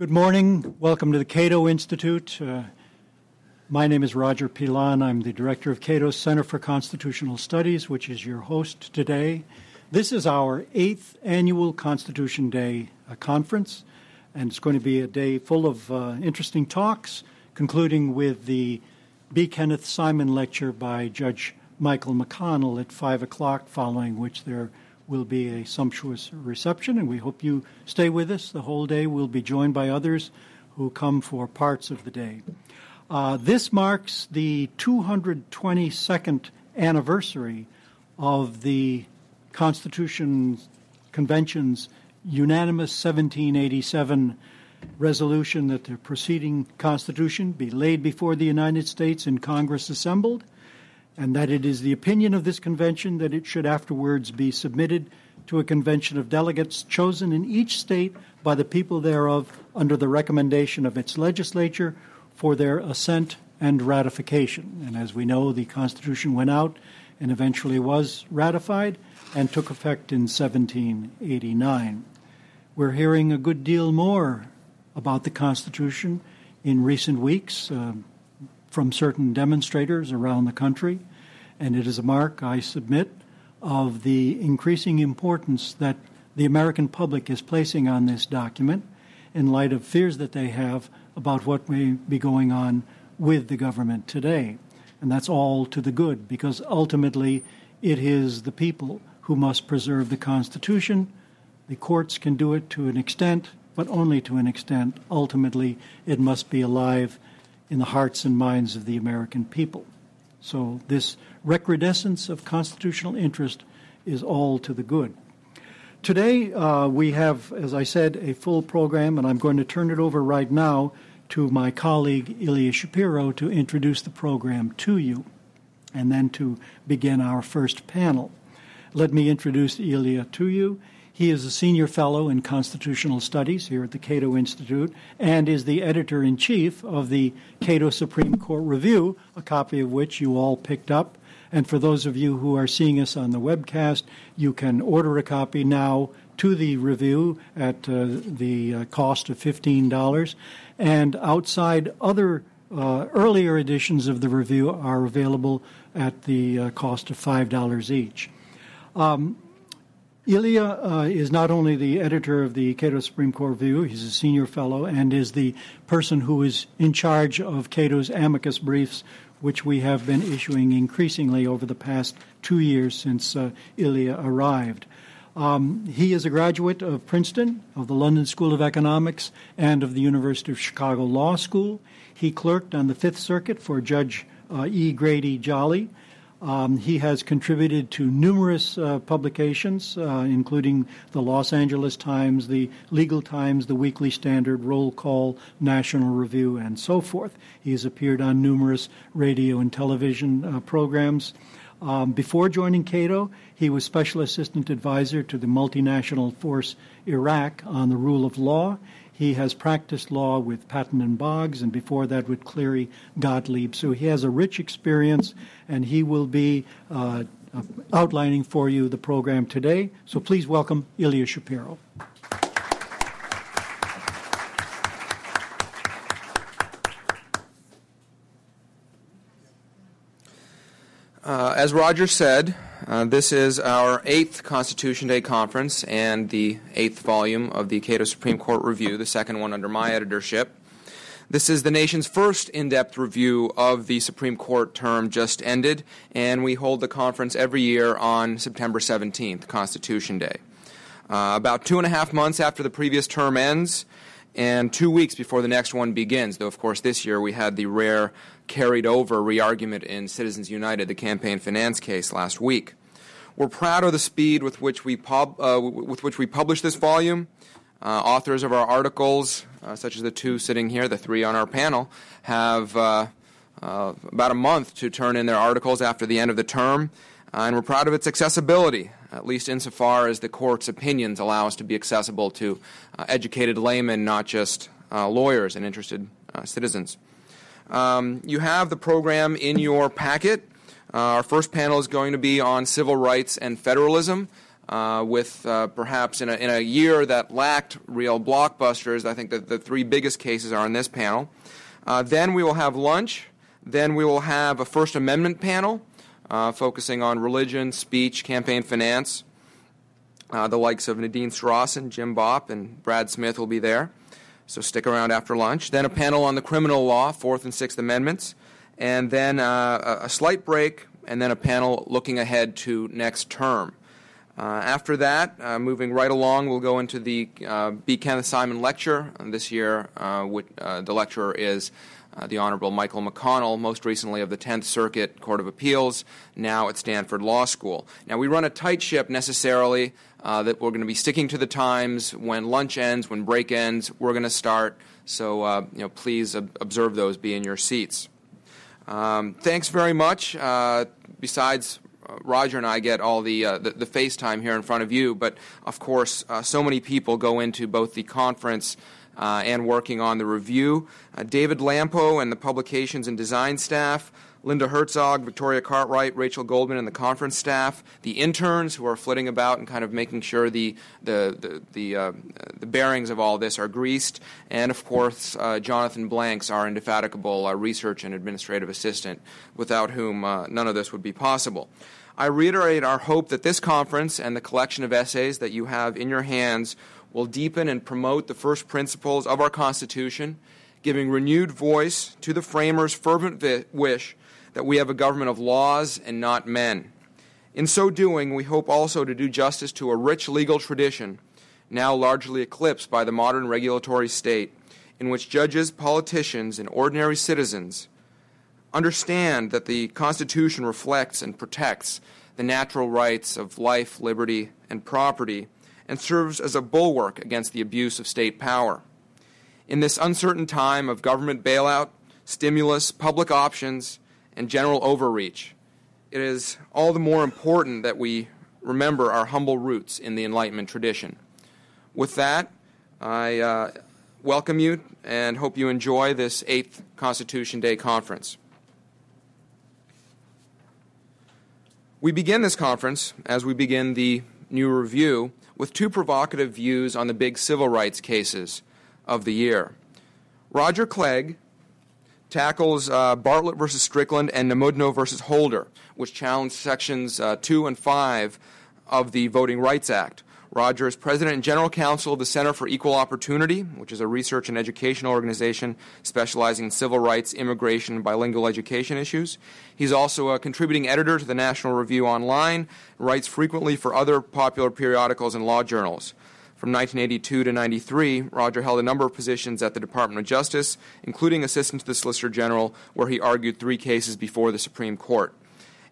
Good morning. Welcome to the Cato Institute. Uh, my name is Roger Pilon. I'm the director of Cato's Center for Constitutional Studies, which is your host today. This is our eighth annual Constitution Day uh, conference, and it's going to be a day full of uh, interesting talks, concluding with the B. Kenneth Simon lecture by Judge Michael McConnell at 5 o'clock, following which there will be a sumptuous reception, and we hope you stay with us the whole day. We'll be joined by others who come for parts of the day. Uh, this marks the 222nd anniversary of the Constitution Convention's unanimous 1787 resolution that the preceding Constitution be laid before the United States in Congress assembled and that it is the opinion of this convention that it should afterwards be submitted to a convention of delegates chosen in each state by the people thereof under the recommendation of its legislature for their assent and ratification. And as we know, the Constitution went out and eventually was ratified and took effect in 1789. We're hearing a good deal more about the Constitution in recent weeks uh, from certain demonstrators around the country and it is a mark, I submit, of the increasing importance that the American public is placing on this document in light of fears that they have about what may be going on with the government today. And that's all to the good, because ultimately it is the people who must preserve the Constitution. The courts can do it to an extent, but only to an extent. Ultimately, it must be alive in the hearts and minds of the American people. So, this recrudescence of constitutional interest is all to the good. Today, uh, we have, as I said, a full program, and I'm going to turn it over right now to my colleague Ilya Shapiro to introduce the program to you and then to begin our first panel. Let me introduce Ilya to you. He is a senior fellow in constitutional studies here at the Cato Institute and is the editor in chief of the Cato Supreme Court Review, a copy of which you all picked up. And for those of you who are seeing us on the webcast, you can order a copy now to the review at uh, the uh, cost of $15. And outside, other uh, earlier editions of the review are available at the uh, cost of $5 each. Um, Ilya uh, is not only the editor of the Cato Supreme Court Review, he's a senior fellow and is the person who is in charge of Cato's amicus briefs, which we have been issuing increasingly over the past two years since uh, Ilya arrived. Um, he is a graduate of Princeton, of the London School of Economics, and of the University of Chicago Law School. He clerked on the Fifth Circuit for Judge uh, E. Grady Jolly um, he has contributed to numerous uh, publications, uh, including the Los Angeles Times, the Legal Times, the Weekly Standard, Roll Call, National Review, and so forth. He has appeared on numerous radio and television uh, programs. Um, before joining Cato, he was Special Assistant Advisor to the multinational force Iraq on the rule of law. He has practiced law with Patton and Boggs, and before that with Cleary Gottlieb. So he has a rich experience, and he will be uh, outlining for you the program today. So please welcome Ilya Shapiro. Uh, as Roger said, uh, this is our eighth Constitution Day conference and the eighth volume of the Cato Supreme Court Review, the second one under my editorship. This is the nation's first in depth review of the Supreme Court term just ended, and we hold the conference every year on September 17th, Constitution Day. Uh, about two and a half months after the previous term ends, and two weeks before the next one begins, though, of course, this year we had the rare carried over re argument in Citizens United, the campaign finance case last week. We're proud of the speed with which we, pub, uh, with which we publish this volume. Uh, authors of our articles, uh, such as the two sitting here, the three on our panel, have uh, uh, about a month to turn in their articles after the end of the term. Uh, and we're proud of its accessibility, at least insofar as the court's opinions allow us to be accessible to educated laymen, not just lawyers and interested citizens. Um, you have the program in your packet. Uh, our first panel is going to be on civil rights and federalism. uh, with uh, perhaps in a, in a year that lacked real blockbusters. I think that the three biggest cases are on this panel. Uh, then we will have lunch. Then we will have a First Amendment panel uh, focusing on religion, speech, campaign finance. Uh, the likes of Nadine Strossen, Jim Bopp, and Brad Smith will be there. So stick around after lunch. Then a panel on the criminal law, Fourth and Sixth Amendments. And then uh, a slight break, and then a panel looking ahead to next term. Uh, after that, uh, moving right along, we'll go into the uh, B. Kenneth Simon Lecture. And this year, uh, which, uh, the lecturer is the Honorable Michael McConnell, most recently of the 10th Circuit Court of Appeals, now at Stanford Law School. Now, we run a tight ship necessarily that we're going to be sticking to the times. When lunch ends, when break ends, we're going to start. So, you know, please ob- observe those, be in your seats. Um, thanks very much. Uh, besides uh, Roger and I get all the, uh, the, the FaceTime here in front of you, but of course, uh, so many people go into both the conference uh, and working on the review. Uh, David Lampo and the publications and design staff, Linda Herzog, Victoria Cartwright, Rachel Goldman, and the conference staff, the interns who are flitting about and kind of making sure the the the the, uh, the bearings of all this are greased, and of course uh, Jonathan Blanks, our indefatigable uh, research and administrative assistant, without whom uh, none of this would be possible. I reiterate our hope that this conference and the collection of essays that you have in your hands will deepen and promote the first principles of our Constitution, giving renewed voice to the framers' fervent vi- wish that we have a government of laws and not men. In so doing, we hope also to do justice to a rich legal tradition, now largely eclipsed by the modern regulatory state, in which judges, politicians, and ordinary citizens understand that the Constitution reflects and protects the natural rights of life, liberty, and property and serves as a bulwark against the abuse of state power. In this uncertain time of government bailout, stimulus, public options, and general overreach, it is all the more important that we remember our humble roots in the Enlightenment tradition. With that, I uh, welcome you and hope you enjoy this 8th Constitution Day conference. We begin this conference, as we begin the new review, with two provocative views on the big civil rights cases of the year. Roger Clegg tackles uh, Bartlett versus Strickland and Namudno versus Holder, which challenged sections uh, 2 and 5 of the Voting Rights Act. Roger is president and general counsel of the Center for Equal Opportunity, which is a research and educational organization specializing in civil rights, immigration, and bilingual education issues. He's also a contributing editor to the National Review Online, writes frequently for other popular periodicals and law journals. From 1982 to 93, Roger held a number of positions at the Department of Justice, including assistant to the Solicitor General, where he argued three cases before the Supreme Court,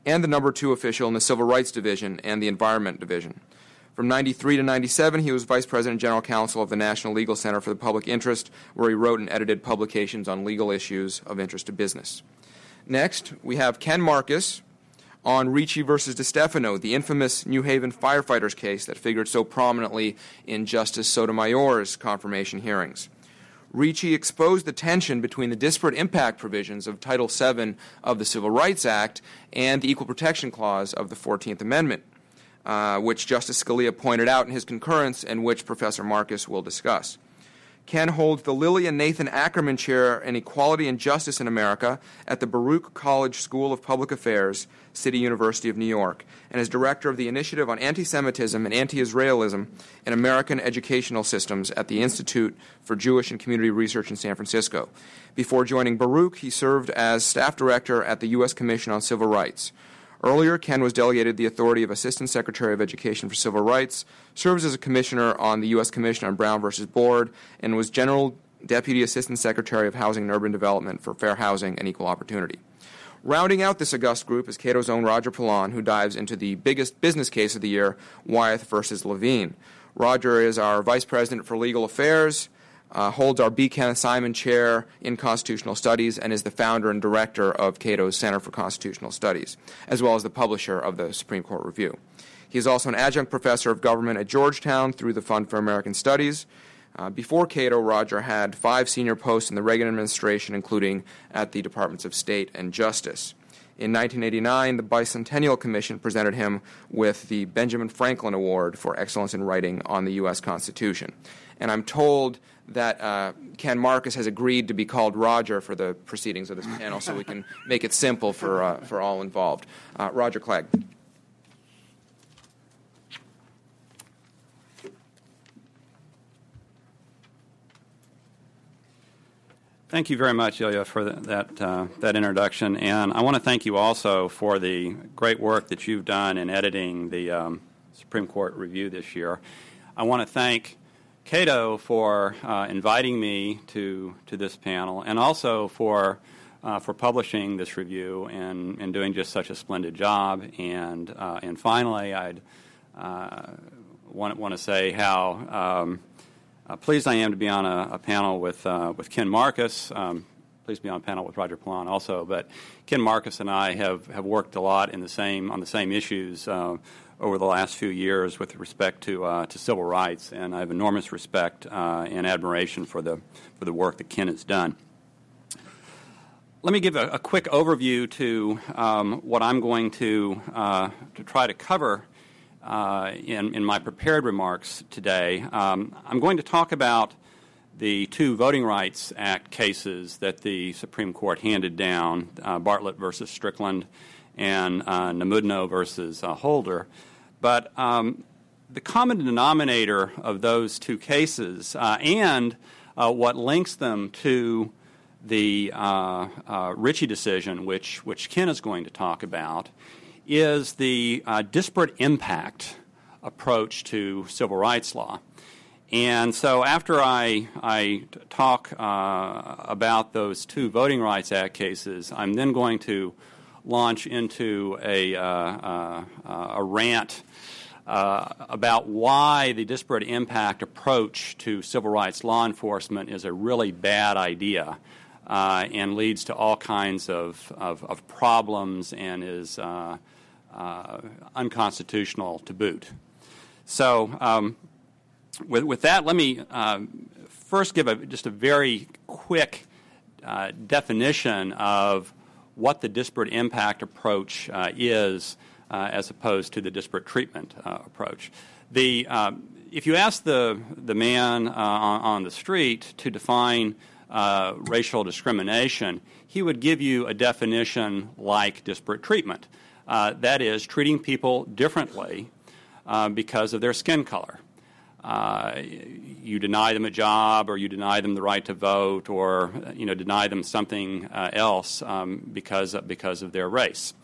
and the number two official in the Civil Rights Division and the Environment Division. From 93 to 97, he was Vice President and General Counsel of the National Legal Center for the Public Interest, where he wrote and edited publications on legal issues of interest to business. Next, we have Ken Marcus on Ricci versus DeStefano, the infamous New Haven firefighters case that figured so prominently in Justice Sotomayor's confirmation hearings. Ricci exposed the tension between the disparate impact provisions of Title VII of the Civil Rights Act and the Equal Protection Clause of the 14th Amendment uh, which Justice Scalia pointed out in his concurrence and which Professor Marcus will discuss. Ken holds the Lillie and Nathan Ackerman Chair in Equality and Justice in America at the Baruch College School of Public Affairs, City University of New York, and is director of the Initiative on Anti Semitism and Anti Israelism in American Educational Systems at the Institute for Jewish and Community Research in San Francisco. Before joining Baruch, he served as staff director at the U.S. Commission on Civil Rights. Earlier, Ken was delegated the authority of Assistant Secretary of Education for Civil Rights, serves as a commissioner on the U.S. Commission on Brown versus Board, and was General Deputy Assistant Secretary of Housing and Urban Development for Fair Housing and Equal Opportunity. Rounding out this august group is Cato's own Roger Pilon, who dives into the biggest business case of the year, Wyeth versus Levine. Roger is our Vice President for Legal Affairs, uh, holds our B. Kenneth Simon Chair in Constitutional Studies and is the founder and director of Cato's Center for Constitutional Studies, as well as the publisher of the Supreme Court Review. He is also an adjunct professor of government at Georgetown through the Fund for American Studies. Uh, before Cato, Roger had five senior posts in the Reagan administration, including at the Departments of State and Justice. In 1989, the Bicentennial Commission presented him with the Benjamin Franklin Award for Excellence in Writing on the U.S. Constitution. And I'm told that uh, Ken Marcus has agreed to be called Roger for the proceedings of this panel so we can make it simple for, uh, for all involved. Uh, Roger Clegg. Thank you very much, Ilya, for that, uh, that introduction. And I want to thank you also for the great work that you've done in editing the um, Supreme Court review this year. I want to thank Cato for uh, inviting me to, to this panel and also for, uh, for publishing this review and, and doing just such a splendid job. And, uh, and finally, I'd uh, want, want to say how. Um, uh, pleased I am to be on a, a panel with, uh, with Ken Marcus. Um, pleased to be on a panel with Roger Pilon also. But Ken Marcus and I have, have worked a lot in the same, on the same issues uh, over the last few years with respect to, uh, to civil rights, and I have enormous respect uh, and admiration for the, for the work that Ken has done. Let me give a, a quick overview to um, what I'm going to, uh, to try to cover uh, in, in my prepared remarks today. Um, I'm going to talk about the two Voting Rights Act cases that the Supreme Court handed down uh, Bartlett versus Strickland and uh, Namudno versus uh, Holder. But um, the common denominator of those two cases uh, and uh, what links them to the uh, Ricci decision, which, which Ken is going to talk about, is the uh, disparate impact approach to civil rights law. And so, after I, I talk uh, about those two Voting Rights Act cases, I'm then going to launch into a, uh, uh, a rant uh, about why the disparate impact approach to civil rights law enforcement is a really bad idea. Uh, and leads to all kinds of, of, of problems and is uh, unconstitutional to boot. So, um, with, with that, let me um, first give a, just a very quick uh, definition of what the disparate impact approach uh, is uh, as opposed to the disparate treatment uh, approach. The, um, if you ask the, the man uh, on, on, the street to define racial discrimination, he would give you a definition like disparate treatment. Uh, that is, treating people differently uh, because of their skin color. Uh, you deny them a job, or you deny them the right to vote, or you know deny them something uh, else um, because of, because of their race.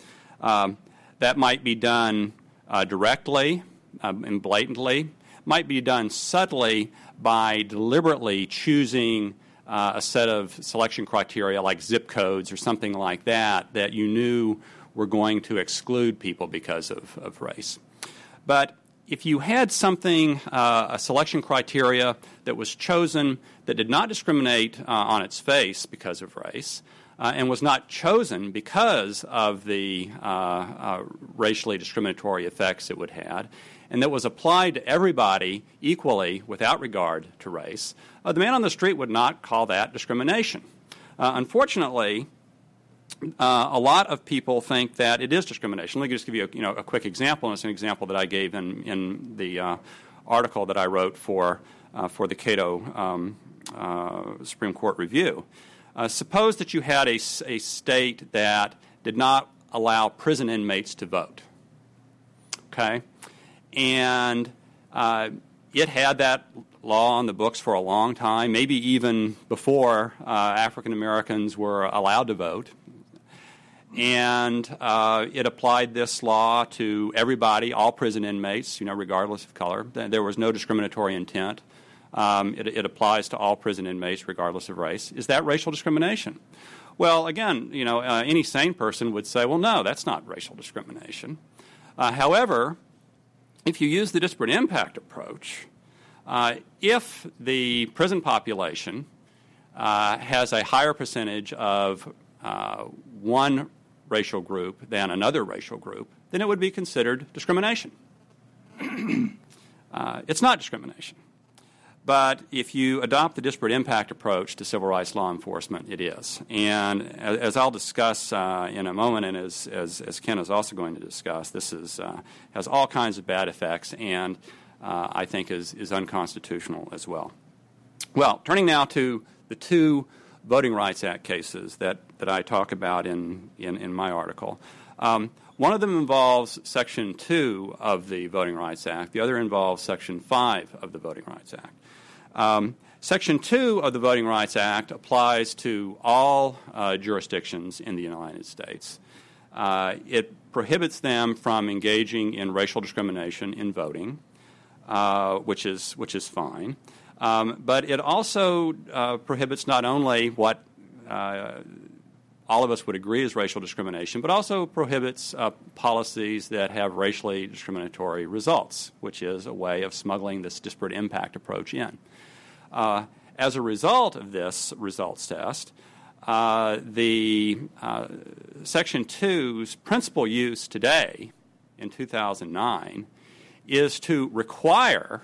Um, that might be done uh, directly um, and blatantly. Might be done subtly by deliberately choosing uh, a set of selection criteria like zip codes or something like that that you knew were going to exclude people because of, of race. But if you had something, uh, a selection criteria that was chosen that did not discriminate uh, on its face because of race, uh, and was not chosen because of the uh, uh, racially discriminatory effects it would have, and that was applied to everybody equally without regard to race, uh, the man on the street would not call that discrimination. unfortunately, uh, a lot of people think that it is discrimination. Let me just give you a, you know, a quick example, and it's an example that I gave in, in the uh, article that I wrote for, uh, for the Cato um, uh, Supreme Court review. Uh, suppose that you had a, a state that did not allow prison inmates to vote. Okay? And uh, it had that law on the books for a long time, maybe even before African Americans were allowed to vote and uh, it applied this law to everybody, all prison inmates, you know, regardless of color. There was no discriminatory intent. Um, it, it, applies to all prison inmates, regardless of race. Is that racial discrimination? Well, again, you know, uh, any sane person would say, well, no, that's not racial discrimination. Uh, however, if you use the disparate impact approach, uh, if the prison population uh, has a higher percentage of uh, one racial group than another racial group, then it would be considered discrimination. uh, it's not discrimination. But if you adopt the disparate impact approach to civil rights law enforcement, it is. And as, I'll discuss uh, in a moment, and as, as, as, Ken is also going to discuss, this is, uh, has all kinds of bad effects and uh, I think is, is unconstitutional as well. Well, turning now to the two Voting Rights Act cases that, that I talk about in, in, in my article. Um, one of them involves Section 2 of the Voting Rights Act, the other involves Section 5 of the Voting Rights Act. Um, Section 2 of the Voting Rights Act applies to all uh, jurisdictions in the United States. Uh, it prohibits them from engaging in racial discrimination in voting, uh, which, is, which is fine. Um, but it also uh, prohibits not only what uh, all of us would agree is racial discrimination, but also prohibits uh, policies that have racially discriminatory results, which is a way of smuggling this disparate impact approach in. Uh, as a result of this results test, uh, the uh, Section 2's principal use today in 2009 is to require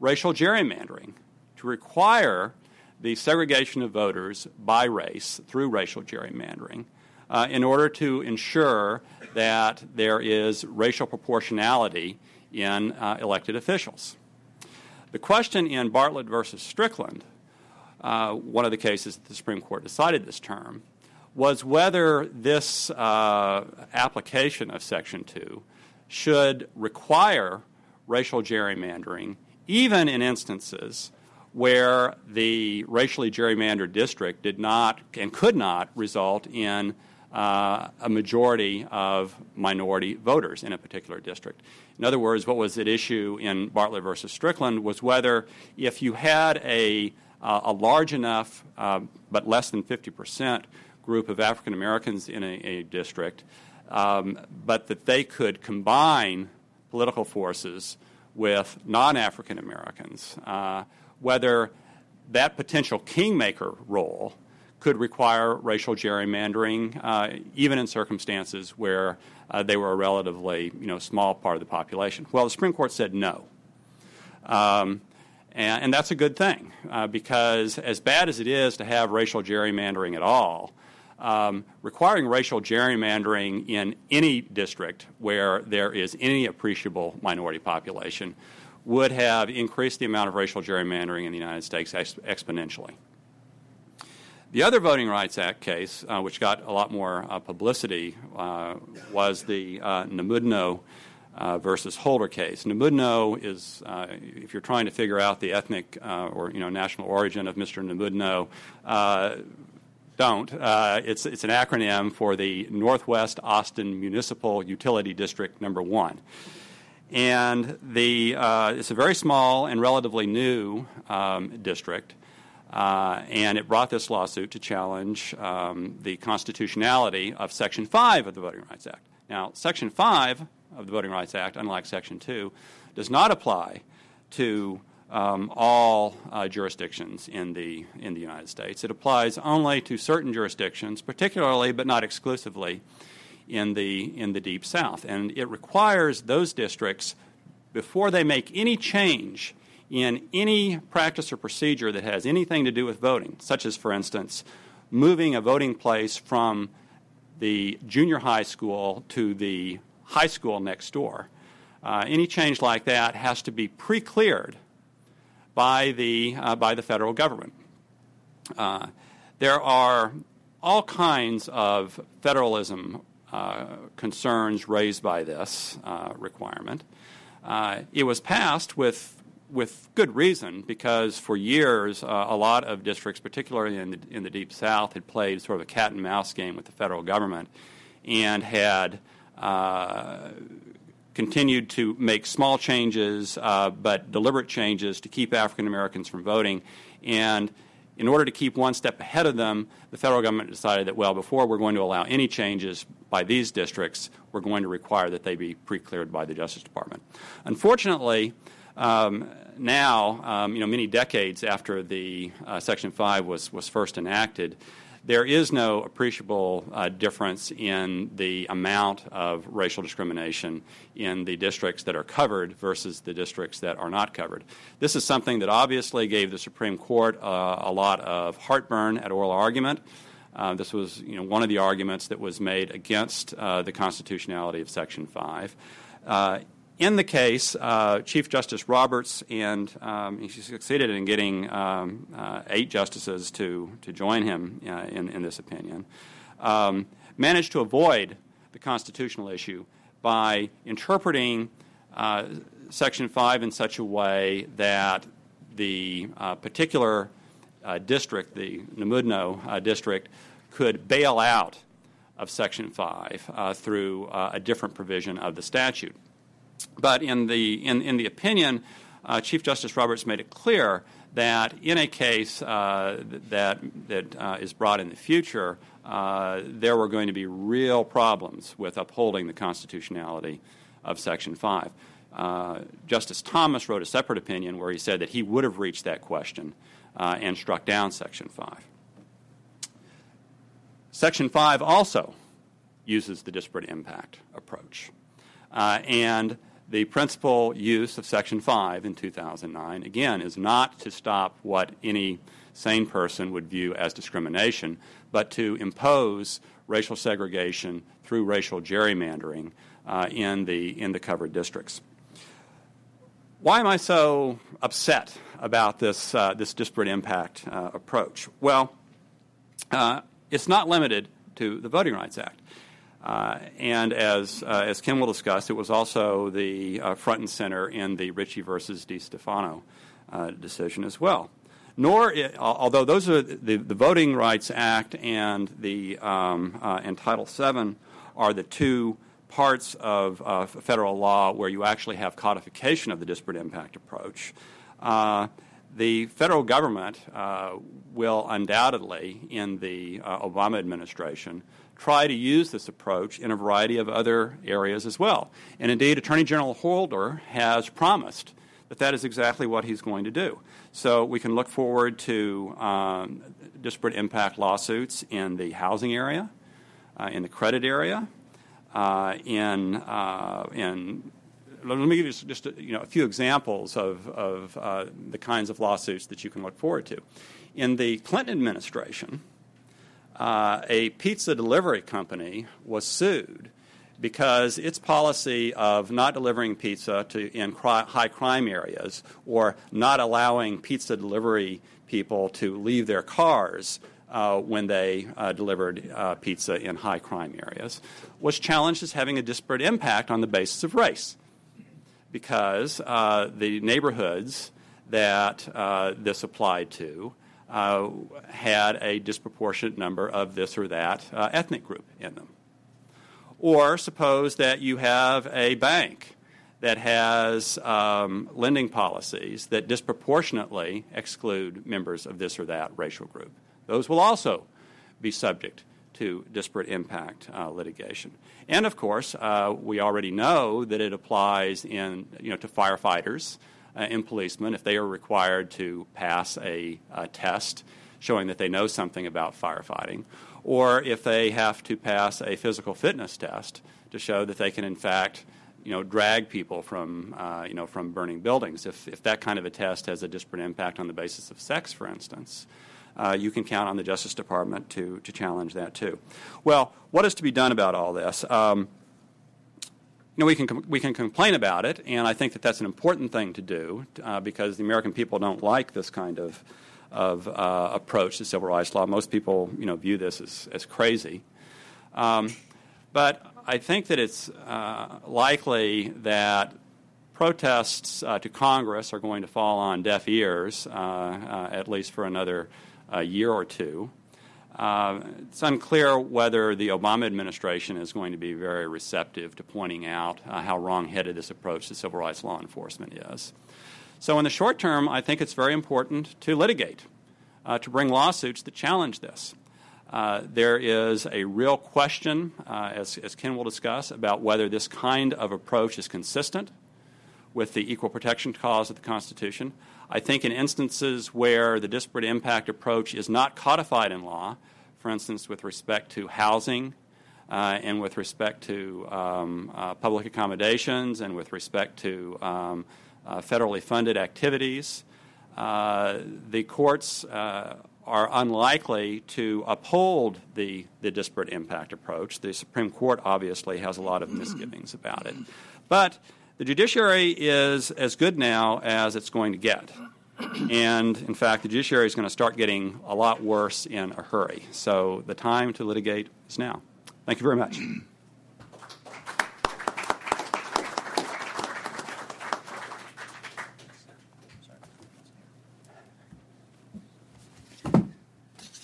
racial gerrymandering, to require the segregation of voters by race through racial gerrymandering uh, in order to ensure that there is racial proportionality in uh, elected officials. The question in Bartlett versus Strickland, uh, one of the cases that the Supreme Court decided this term, was whether this uh, application of Section 2 should require racial gerrymandering even in instances where the racially gerrymandered district did not and could not result in uh, a majority of minority voters in a particular district. In other words, what was at issue in Bartlett versus Strickland was whether if you had a, uh, a large enough, uh, but less than 50 percent group of African Americans in a, a district, um, but that they could combine political forces with non African Americans, uh, whether that potential kingmaker role could require racial gerrymandering, uh, even in circumstances where uh, they were a relatively you know, small part of the population. Well, the Supreme Court said no. Um, and, and, that's a good thing uh, because, as bad as it is to have racial gerrymandering at all, um, requiring racial gerrymandering in any district where there is any appreciable minority population would have increased the amount of racial gerrymandering in the United States ex- exponentially. The other Voting Rights Act case, uh, which got a lot more uh, publicity, uh, was the uh, Namudno uh, versus Holder case. Namudno is, uh, if you're trying to figure out the ethnic or you know national origin of Mr. Namudno, don't. Uh, it's, it's an acronym for the Northwest Austin Municipal Utility District Number One. And the, uh, it's a very small and relatively new um, district. Uh, and it brought this lawsuit to challenge um, the constitutionality of Section 5 of the Voting Rights Act. Now, Section 5 of the Voting Rights Act, unlike Section 2, does not apply to um, all uh, jurisdictions in the, in the United States. It applies only to certain jurisdictions, particularly but not exclusively in the, in the Deep South. And it requires those districts, before they make any change in any practice or procedure that has anything to do with voting, such as, for instance, moving a voting place from the junior high school to the high school next door. Uh, any change like that has to be pre cleared by the, uh, by the federal government. Uh, there are all kinds of federalism uh, concerns raised by this uh, requirement. Uh, it was passed with, with good reason because for years uh, a lot of districts, particularly in the, in the Deep South, had played sort of a cat and mouse game with the federal government and had continued to make small changes, uh, but deliberate changes to keep African Americans from voting. And in order to keep one step ahead of them, the federal government decided that, well, before we're going to allow any changes by these districts, we're going to require that they be pre cleared by the Justice Department. Unfortunately, um, now, um, you know, many decades after the uh, Section 5 was, was first enacted, there is no appreciable uh, difference in the amount of racial discrimination in the districts that are covered versus the districts that are not covered. This is something that obviously gave the Supreme Court uh, a lot of heartburn at oral argument. Uh, this was you know, one of the arguments that was made against uh, the constitutionality of Section 5. In the case, uh, Chief Justice Roberts, and um, he succeeded in getting um, uh, eight justices to, to join him uh, in, in this opinion, um, managed to avoid the constitutional issue by interpreting uh, Section 5 in such a way that the uh, particular uh, district, the Namudno district, could bail out of Section 5 through a different provision of the statute. But in the, in, in the opinion, uh, Chief Justice Roberts made it clear that in a case uh, that, that uh, is brought in the future, uh, there were going to be real problems with upholding the constitutionality of Section 5. Uh, Justice Thomas wrote a separate opinion where he said that he would have reached that question uh, and struck down Section 5. Section 5 also uses the disparate impact approach. Uh, and the principal use of Section 5 in 2009, again, is not to stop what any sane person would view as discrimination, but to impose racial segregation through racial gerrymandering uh, in, the, in the covered districts. Why am I so upset about this, uh, this disparate impact uh, approach? Well, uh, it's not limited to the Voting Rights Act. Uh, and as, uh, as Ken will discuss, it was also the uh, front and center in the Ricci versus DeStefano uh, decision as well. Nor, it, although those are the, the Voting Rights Act and the um, uh, and Title VII are the two parts of uh, federal law where you actually have codification of the disparate impact approach. the federal government will undoubtedly, in the Obama administration, try to use this approach in a variety of other areas as well. And indeed, Attorney General Holder has promised that that is exactly what he's going to do. So we can look forward to um, disparate impact lawsuits in the housing area, uh, in the credit area, uh, in, uh, in let me give you just, just you know, a few examples of, of uh, the kinds of lawsuits that you can look forward to. In the Clinton administration, uh, a pizza delivery company was sued because its policy of not delivering pizza to in cri- high crime areas or not allowing pizza delivery people to leave their cars uh, when they uh, delivered uh, pizza in high crime areas was challenged as having a disparate impact on the basis of race because uh, the neighborhoods that uh, this applied to uh, had a disproportionate number of this or that uh, ethnic group in them. Or suppose that you have a bank that has um, lending policies that disproportionately exclude members of this or that racial group. Those will also be subject to disparate impact uh, litigation. And of course, uh, we already know that it applies in, you know, to firefighters in policemen if they are required to pass a, a test showing that they know something about firefighting, or if they have to pass a physical fitness test to show that they can, in fact, you know, drag people from, uh, you know, from burning buildings. If, if that kind of a test has a disparate impact on the basis of sex, for instance, uh, you can count on the Justice Department to, to challenge that too. Well, what is to be done about all this? Um, you know, we can, we can complain about it, and I think that that's an important thing to do uh, because the American people don't like this kind of, of uh, approach to civil rights law. Most people, you know, view this as, as crazy. Um, but I think that it's uh, likely that protests uh, to Congress are going to fall on deaf ears, uh, uh, at least for another year or two. Uh, it's unclear whether the Obama administration is going to be very receptive to pointing out uh, how wrong-headed this approach to civil rights law enforcement is. So, in the short term, I think it's very important to litigate, uh, to bring lawsuits that challenge this. Uh, there is a real question, uh, as, as Ken will discuss, about whether this kind of approach is consistent with the equal protection clause of the Constitution. I think in instances where the disparate impact approach is not codified in law, for instance, with respect to housing uh, and with respect to um, uh, public accommodations and with respect to um, uh, federally funded activities. Uh, the courts uh, are unlikely to uphold the, the disparate impact approach. The Supreme Court obviously has a lot of misgivings about it. But the judiciary is as good now as it's going to get. And in fact, the judiciary is going to start getting a lot worse in a hurry. So the time to litigate is now. Thank you very much.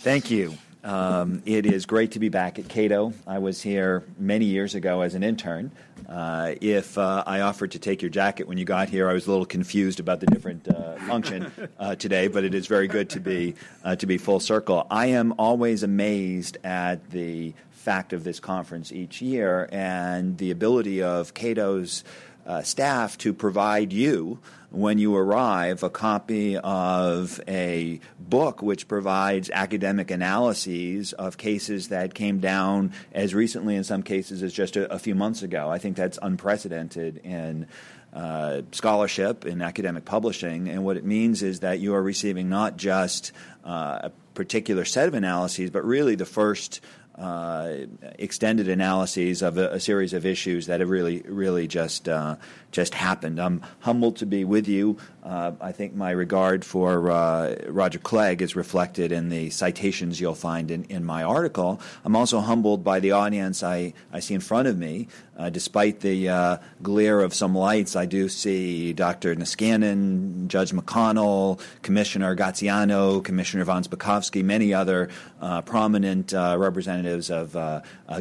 Thank you. Um, it is great to be back at Cato. I was here many years ago as an intern. Uh, if uh, I offered to take your jacket when you got here, I was a little confused about the different uh, function uh, today. But it is very good to be uh, to be full circle. I am always amazed at the fact of this conference each year and the ability of Cato's uh, staff to provide you when you arrive a copy of a book which provides academic analyses of cases that came down as recently in some cases as just a, a few months ago. I think that's unprecedented in uh, scholarship in academic publishing, and what it means is that you are receiving not just uh, a particular set of analyses, but really the first uh, extended analyses of a, a, series of issues that have really, really just uh, just happened. I'm humbled to be with you. Uh, I think my regard for uh, Roger Clegg is reflected in the citations you'll find in, in my article. I'm also humbled by the audience I, I see in front of me. Uh, despite the uh, glare of some lights, I do see Dr. Niskanen, Judge McConnell, Commissioner Gaziano, Commissioner Von Spakovsky, many other uh, prominent uh, representatives of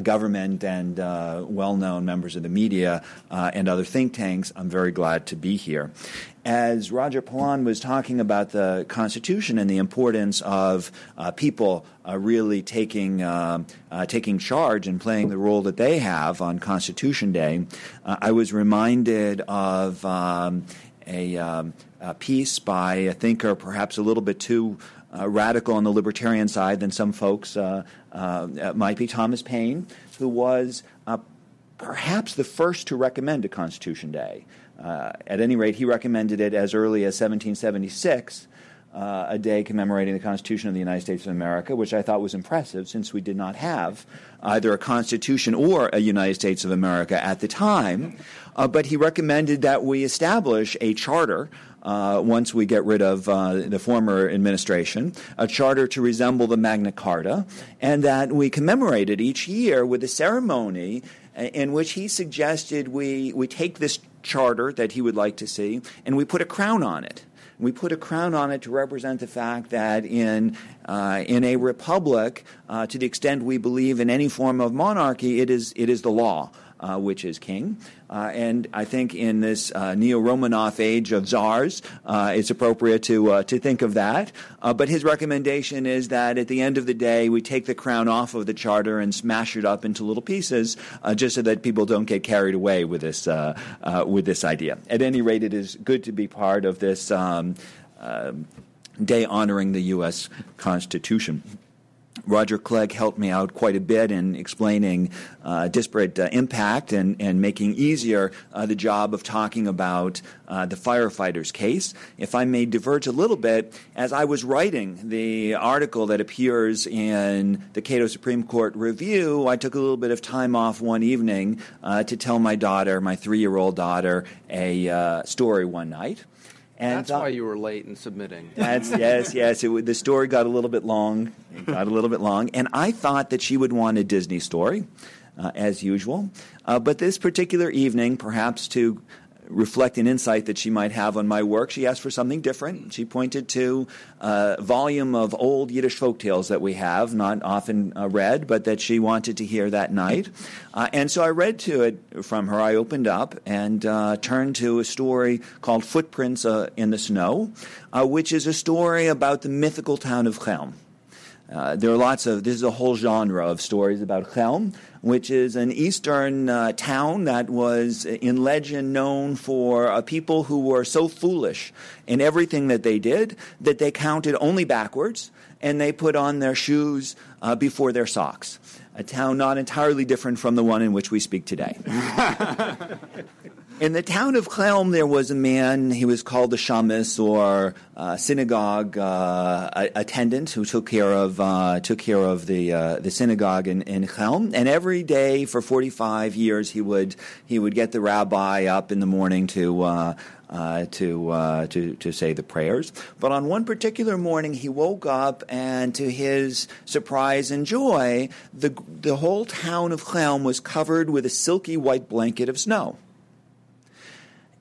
government and well known members of the media and other think tanks. I'm very glad to be here. As Roger Pilon was talking about the Constitution and the importance of uh, people uh, really taking uh, uh taking charge and playing the role that they have on Constitution Day, uh, I was reminded of um, a, um, a, piece by a thinker, perhaps a little bit too uh, radical on the libertarian side than some folks might be, Thomas Paine, who was perhaps the first to recommend a Constitution Day. Uh, at any rate, he recommended it as early as 1776, uh, a day commemorating the Constitution of the United States of America, which I thought was impressive since we did not have either a Constitution or a United States of America at the time. Uh, but he recommended that we establish a charter. Uh, once we get rid of uh, the former administration, a charter to resemble the Magna Carta, and that we commemorate it each year with a ceremony in which he suggested we, we take this charter that he would like to see and we put a crown on it. We put a crown on it to represent the fact that in, uh, in a republic, uh, to the extent we believe in any form of monarchy, it is, it is the law uh, which is king. Uh, and I think in this uh, neo-Romanov age of czars, uh, it's appropriate to uh, to think of that. Uh, but his recommendation is that at the end of the day, we take the crown off of the charter and smash it up into little pieces, just so that people don't get carried away with this with this idea. At any rate, it is good to be part of this. Um, day honoring the U.S. Constitution. Roger Clegg helped me out quite a bit in explaining uh, disparate uh, impact and, and making easier uh, the job of talking about uh, the firefighters case. If I may diverge a little bit, as I was writing the article that appears in the Cato Supreme Court Review, I took a little bit of time off one evening uh, to tell my daughter, my three year old daughter, a uh, story one night. And that's why you were late in submitting. That's yes, yes. It, the story got a little bit long. It got a little bit long, and I thought that she would want a Disney story, uh, as usual. Uh, but this particular evening, perhaps to reflect an insight that she might have on my work, she asked for something different. She pointed to a volume of old Yiddish folk tales that we have, not often uh, read, but that she wanted to hear that night. Uh, and so I read to it from her. I opened up and uh, turned to a story called Footprints uh, in the Snow, uh, which is a story about the mythical town of Chelm. Uh, there are lots of, this is a whole genre of stories about Chelm, which is an eastern uh, town that was in legend known for uh, people who were so foolish in everything that they did that they counted only backwards and they put on their shoes uh, before their socks. A town not entirely different from the one in which we speak today. In the town of Chelm, there was a man, he was called a shamus or uh, synagogue uh, attendant who took care of, uh, took care of the, uh, the synagogue in, in Chelm. And every day for 45 years, he would, he would get the rabbi up in the morning to, uh, to, to, to say the prayers. But on one particular morning, he woke up, and to his surprise and joy, the, the whole town of Chelm was covered with a silky white blanket of snow.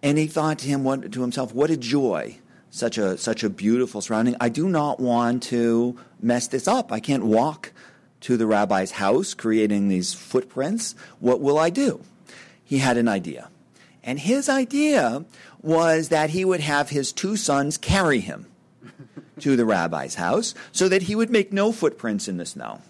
And he thought to him what, to himself, "What a joy! Such a such a beautiful surrounding. I do not want to mess this up. I can't walk to the rabbi's house, creating these footprints. What will I do?" He had an idea, and his idea was that he would have his two sons carry him to the rabbi's house, so that he would make no footprints in the snow.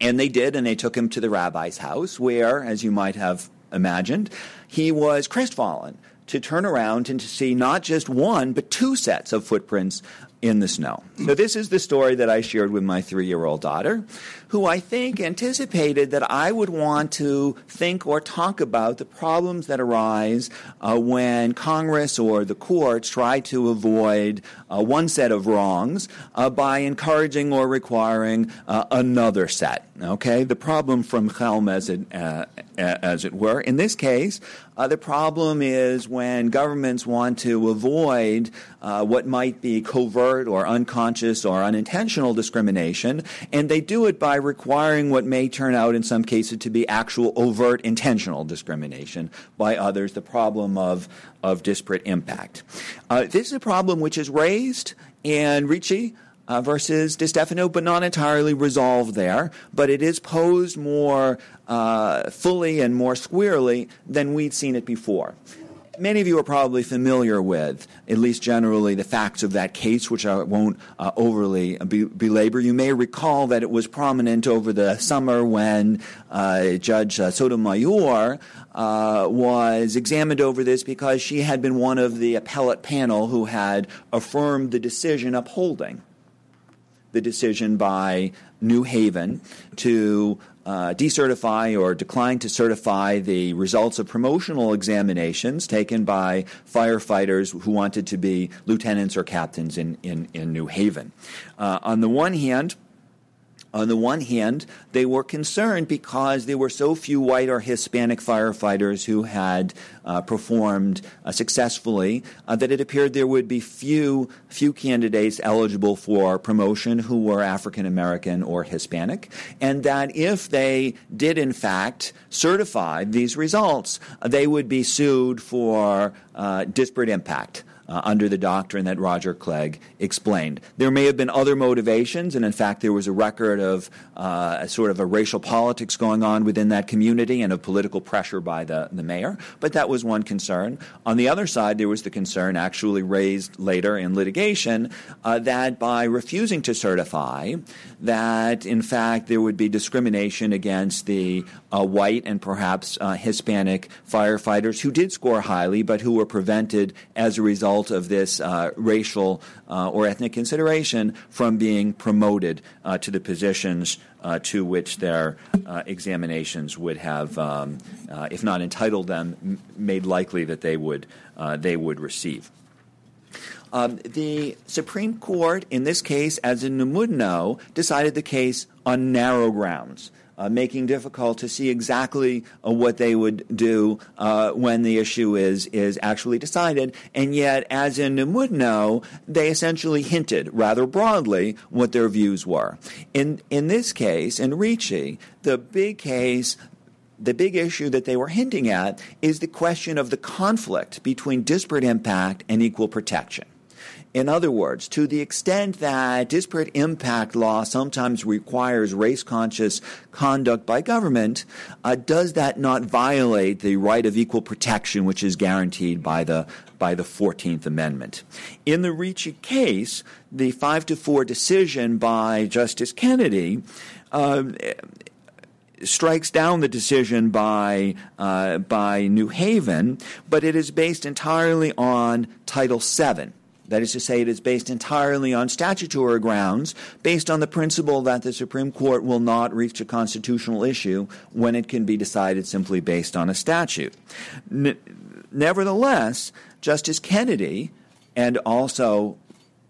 And they did, and they took him to the rabbi's house, where, as you might have imagined, he was crestfallen to turn around and to see not just one, but two sets of footprints in the snow. So, this is the story that I shared with my three year old daughter, who I think anticipated that I would want to think or talk about the problems that arise uh, when Congress or the courts try to avoid uh, one set of wrongs uh, by encouraging or requiring uh, another set. Okay? The problem from Chelm, as it, uh, as it were. In this case, uh, the problem is when governments want to avoid what might be covert or unconscious or unintentional discrimination, and they do it by requiring what may turn out in some cases to be actual overt intentional discrimination by others, the problem of, of disparate impact. Uh, this is a problem which is raised in Ricci uh, versus DeStefano, but not entirely resolved there. But it is posed more uh, fully and more squarely than we'd seen it before. Many of you are probably familiar with, at least generally, the facts of that case, which I won't uh, overly be- belabor. You may recall that it was prominent over the summer when uh, Judge uh, Sotomayor uh, was examined over this because she had been one of the appellate panel who had affirmed the decision upholding the decision by New Haven to uh, decertify or decline to certify the results of promotional examinations taken by firefighters who wanted to be lieutenants or captains in, in, in New Haven. Uh, on the one hand, on the one hand, they were concerned because there were so few white or Hispanic firefighters who had uh, performed uh, successfully uh, that it appeared there would be few few candidates eligible for promotion who were African American or Hispanic, and that if they did in fact certify these results, they would be sued for uh, disparate impact uh, under the doctrine that Roger Clegg explained. There may have been other motivations, and in fact, there was a record of uh, a sort of a racial politics going on within that community and of political pressure by the, the mayor, but that was one concern. On the other side, there was the concern actually raised later in litigation uh, that by refusing to certify, that in fact there would be discrimination against the uh, white and perhaps uh, Hispanic firefighters who did score highly, but who were prevented as a result of this uh, racial uh, or ethnic consideration from being promoted uh, to the positions uh, to which their examinations would have, um, if not entitled them, m- made likely that they would they would receive. Um, the Supreme Court, in this case, as in NAMUDNO, decided the case on narrow grounds uh, making difficult to see exactly uh, what they would do uh, when the issue is is actually decided. And yet, as in NAMUDNO, they essentially hinted rather broadly what their views were. In in this case, in Ricci, the big case the big issue that they were hinting at is the question of the conflict between disparate impact and equal protection. In other words, to the extent that disparate impact law sometimes requires race conscious conduct by government, uh, does that not violate the right of equal protection which is guaranteed by the by the 14th Amendment. In the Ricci case, the 5 to 4 decision by Justice Kennedy uh, strikes down the decision by uh, by New Haven, but it is based entirely on Title VII That is to say, it is based entirely on statutory grounds, based on the principle that the Supreme Court will not reach a constitutional issue when it can be decided simply based on a statute. N- nevertheless, Justice Kennedy and also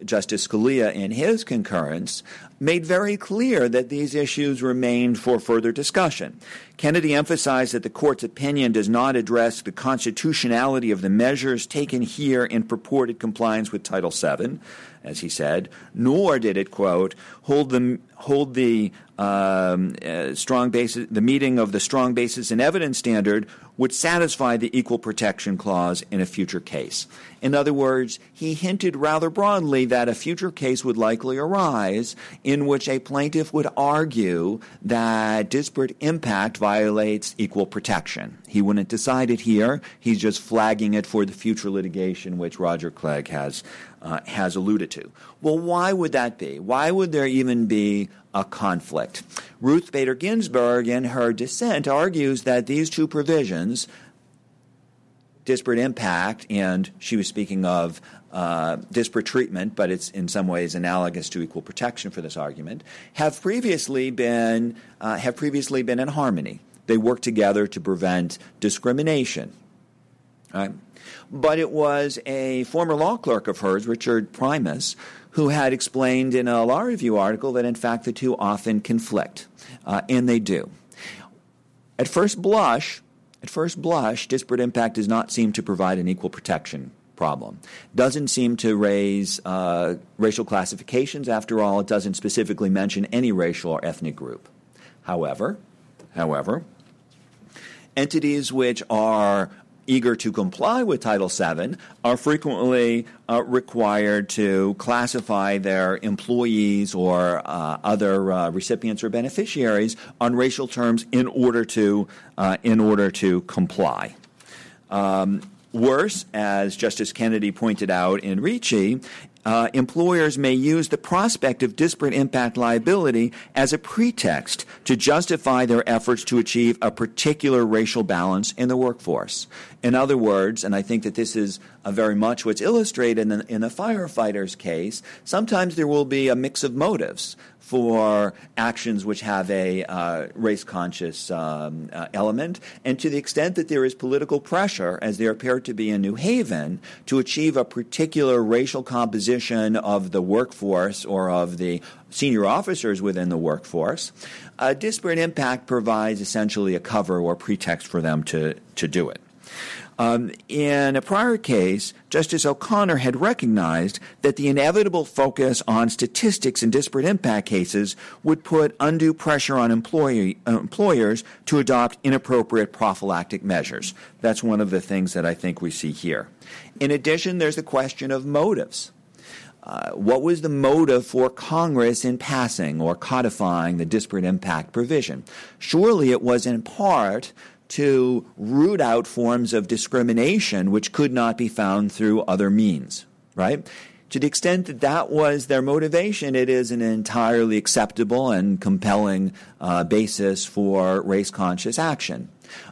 Justice Scalia, in his concurrence, made very clear that these issues remained for further discussion. Kennedy emphasized that the court's opinion does not address the constitutionality of the measures taken here in purported compliance with Title VII, as he said, nor did it, quote, hold the, hold the um, uh, strong basis, the meeting of the strong basis and evidence standard would satisfy the equal protection clause in a future case. In other words, he hinted rather broadly that a future case would likely arise in which a plaintiff would argue that disparate impact violates equal protection. He wouldn't decide it here. He's just flagging it for the future litigation, which Roger Clegg has uh, has alluded to. Well, why would that be? Why would there even be a conflict? Ruth Bader Ginsburg, in her dissent, argues that these two provisions, disparate impact, and she was speaking of uh, disparate treatment, but it's in some ways analogous to equal protection for this argument, have previously been uh, have previously been in harmony. They work together to prevent discrimination. Right? But it was a former law clerk of hers, Richard Primus, who had explained in a law review article that in fact the two often conflict, uh, and they do. At first blush, at first blush, disparate impact does not seem to provide an equal protection problem. Doesn't seem to raise uh, racial classifications. After all, it doesn't specifically mention any racial or ethnic group. However, however, entities which are eager to comply with Title VII are frequently uh, required to classify their employees or uh, other uh, recipients or beneficiaries on racial terms in order to uh, in order to comply. Um, worse, as Justice Kennedy pointed out in Ricci, uh, employers may use the prospect of disparate impact liability as a pretext to justify their efforts to achieve a particular racial balance in the workforce. In other words, and I think that this is very much what's illustrated in the, in the firefighter's case, sometimes there will be a mix of motives for actions which have a uh, race conscious um, uh, element. And to the extent that there is political pressure, as there appeared to be in New Haven, to achieve a particular racial composition of the workforce or of the senior officers within the workforce, a disparate impact provides essentially a cover or pretext for them to, to do it. Um, in a prior case, Justice O'Connor had recognized that the inevitable focus on statistics in disparate impact cases would put undue pressure on employee, uh, employers to adopt inappropriate prophylactic measures. That's one of the things that I think we see here. In addition, there's the question of motives. Uh, what was the motive for Congress in passing or codifying the disparate impact provision? Surely it was in part to root out forms of discrimination which could not be found through other means, right? To the extent that that was their motivation, it is an entirely acceptable and compelling uh, basis for race conscious action.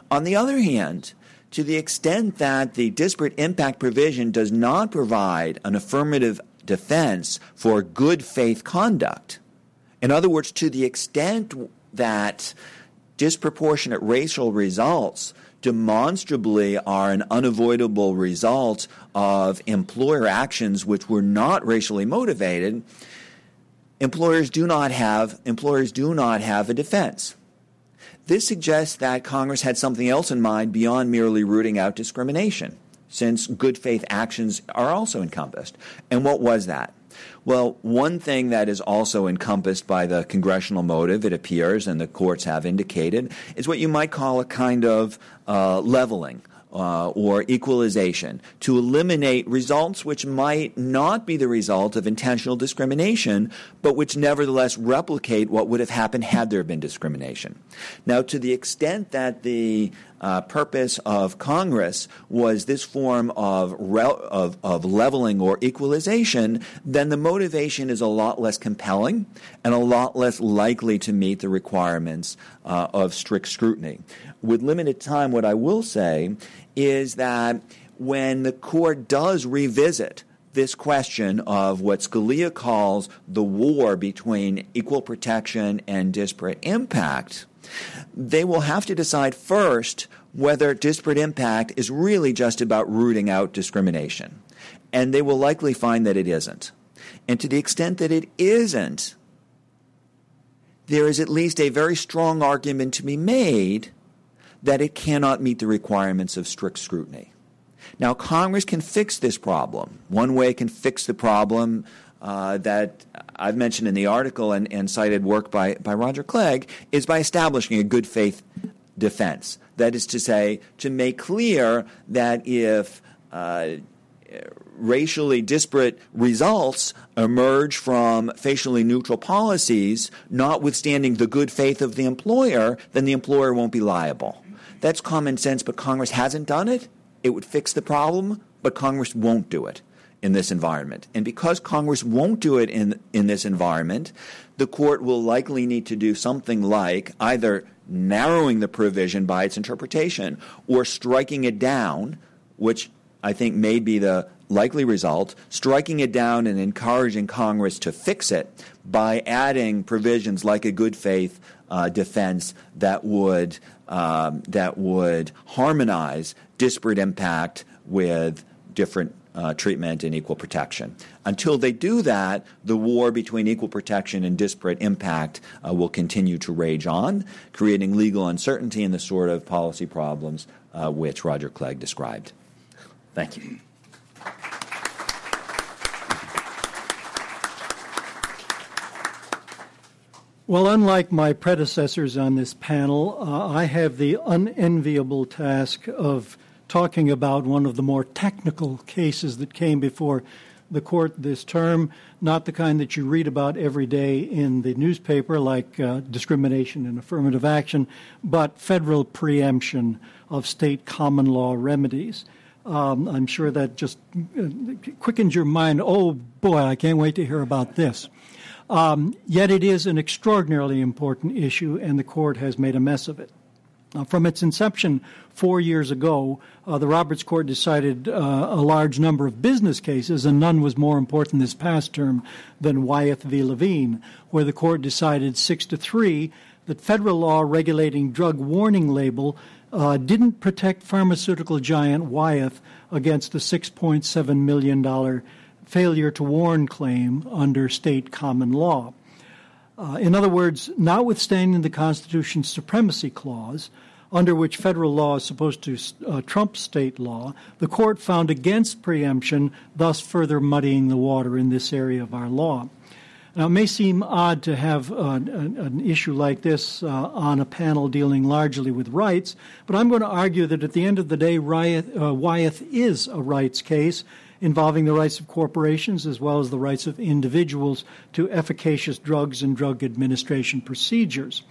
On the other hand, to the extent that the disparate impact provision does not provide an affirmative defense for good faith conduct, in other words, to the extent that disproportionate racial results demonstrably are an unavoidable result of employer actions which were not racially motivated, employers do not have employers do not have a defense. This suggests that Congress had something else in mind beyond merely rooting out discrimination, since good faith actions are also encompassed. And what was that? Well, one thing that is also encompassed by the congressional motive, it appears, and the courts have indicated, is what you might call a kind of uh, leveling. Uh, or equalization to eliminate results which might not be the result of intentional discrimination, but which nevertheless replicate what would have happened had there been discrimination. Now, to the extent that the uh, purpose of Congress was this form of, of, of leveling or equalization, then the motivation is a lot less compelling and a lot less likely to meet the requirements uh, of strict scrutiny. With limited time, what I will say is that when the court does revisit this question of what Scalia calls the war between equal protection and disparate impact, they will have to decide first whether disparate impact is really just about rooting out discrimination. And they will likely find that it isn't. And to the extent that it isn't, there is at least a very strong argument to be made that it cannot meet the requirements of strict scrutiny. Now, Congress can fix this problem. One way it can fix the problem uh, that I've mentioned in the article and, and cited work by, by Roger Clegg is by establishing a good faith defense. That is to say, to make clear that if uh, racially disparate results emerge from facially neutral policies, notwithstanding the good faith of the employer, then the employer won't be liable. That's common sense, but Congress hasn't done it. It would fix the problem, but Congress won't do it in this environment. And because Congress won't do it in, in this environment, the court will likely need to do something like either narrowing the provision by its interpretation or striking it down, which I think may be the likely result, striking it down and encouraging Congress to fix it by adding provisions like a good faith uh, defense that would um, that would harmonize disparate impact with different uh, treatment and equal protection. Until they do that, the war between equal protection and disparate impact uh, will continue to rage on, creating legal uncertainty and the sort of policy problems uh, which Roger Clegg described. Thank you. Well, unlike my predecessors on this panel, uh, I have the unenviable task of talking about one of the more technical cases that came before the court this term, not the kind that you read about every day in the newspaper, like uh, discrimination and affirmative action, but federal preemption of state common law remedies. Um, I'm sure that just uh, quickens your mind. Oh boy, I can't wait to hear about this. Um, yet it is an extraordinarily important issue, and the court has made a mess of it. Uh, from its inception four years ago, uh, the Roberts Court decided uh, a large number of business cases, and none was more important this past term than Wyeth v. Levine, where the court decided six to three that federal law regulating drug warning label uh, didn't protect pharmaceutical giant Wyeth against a $6.7 million failure to warn claim under state common law. Uh, in other words, notwithstanding the Constitution's supremacy clause, under which federal law is supposed to uh, trump state law, the court found against preemption, thus further muddying the water in this area of our law. Now, it may seem odd to have an, an, issue like this uh, on a panel dealing largely with rights, but I'm going to argue that at the end of the day, Wyeth, uh, Wyeth is a rights case involving the rights of corporations as well as the rights of individuals to efficacious drugs and drug administration procedures.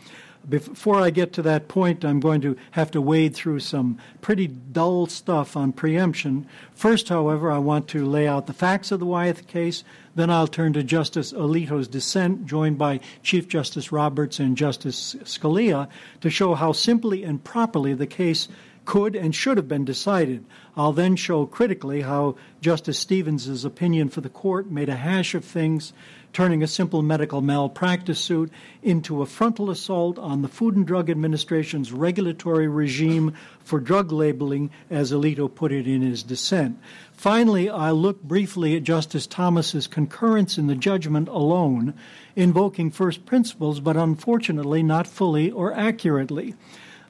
Before I get to that point, I'm going to have to wade through some pretty dull stuff on preemption. First, however, I want to lay out the facts of the Wyeth case. Then I'll turn to Justice Alito's dissent, joined by Chief Justice Roberts and Justice Scalia, to show how simply and properly the case could and should have been decided. I'll then show critically how Justice Stevens's opinion for the court made a hash of things, turning a simple medical malpractice suit into a frontal assault on the Food and Drug Administration's regulatory regime for drug labeling, as Alito put it in his dissent. Finally, I'll look briefly at Justice Thomas's concurrence in the judgment alone, invoking first principles, but unfortunately not fully or accurately.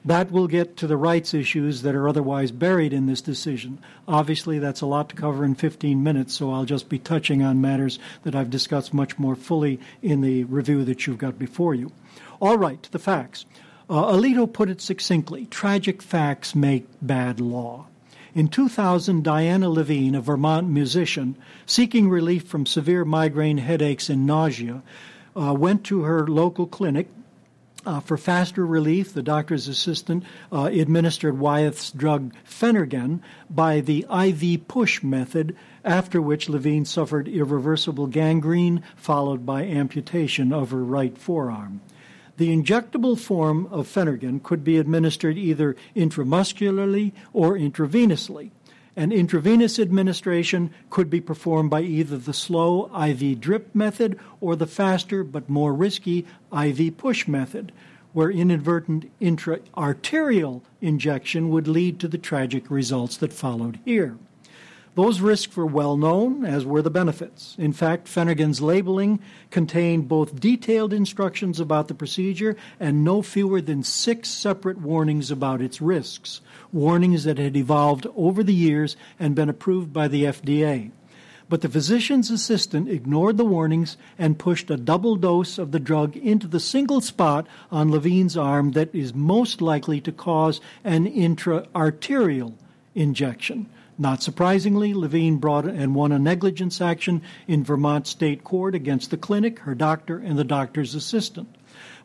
That will get to the rights issues that are otherwise buried in this decision. Obviously, that's a lot to cover in 15 minutes, so I'll just be touching on matters that I've discussed much more fully in the review that you've got before you. All right, to the facts. Uh, Alito put it succinctly tragic facts make bad law. In 2000, Diana Levine, a Vermont musician, seeking relief from severe migraine headaches and nausea, uh, went to her local clinic, uh, for faster relief, the doctor's assistant uh, administered Wyeth's drug Phenergan by the IV push method, after which Levine suffered irreversible gangrene followed by amputation of her right forearm. The injectable form of Phenergan could be administered either intramuscularly or intravenously. And intravenous administration could be performed by either the slow IV drip method or the faster but more risky IV push method, where inadvertent intra-arterial injection would lead to the tragic results that followed here. Those risks were well known, as were the benefits. In fact, Phenergan's labeling contained both detailed instructions about the procedure and no fewer than six separate warnings about its risks, warnings that had evolved over the years and been approved by the FDA. But the physician's assistant ignored the warnings and pushed a double dose of the drug into the single spot on Levine's arm that is most likely to cause an intra-arterial injection. Not surprisingly, Levine brought and won a negligence action in Vermont State Court against the clinic, her doctor, and the doctor's assistant.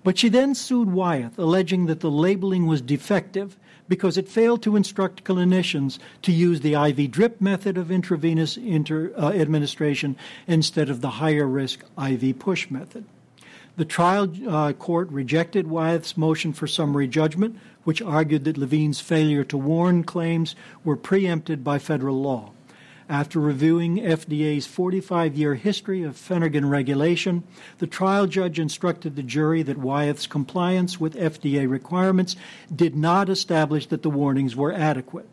But she then sued Wyeth, alleging that the labeling was defective because it failed to instruct clinicians to use the IV drip method of intravenous inter, uh, administration instead of the higher risk IV push method. The trial uh, court rejected Wyeth's motion for summary judgment, which argued that Levine's failure to warn claims were preempted by federal law. After reviewing FDA's 45 year history of Phenergan regulation, the trial judge instructed the jury that Wyeth's compliance with FDA requirements did not establish that the warnings were adequate.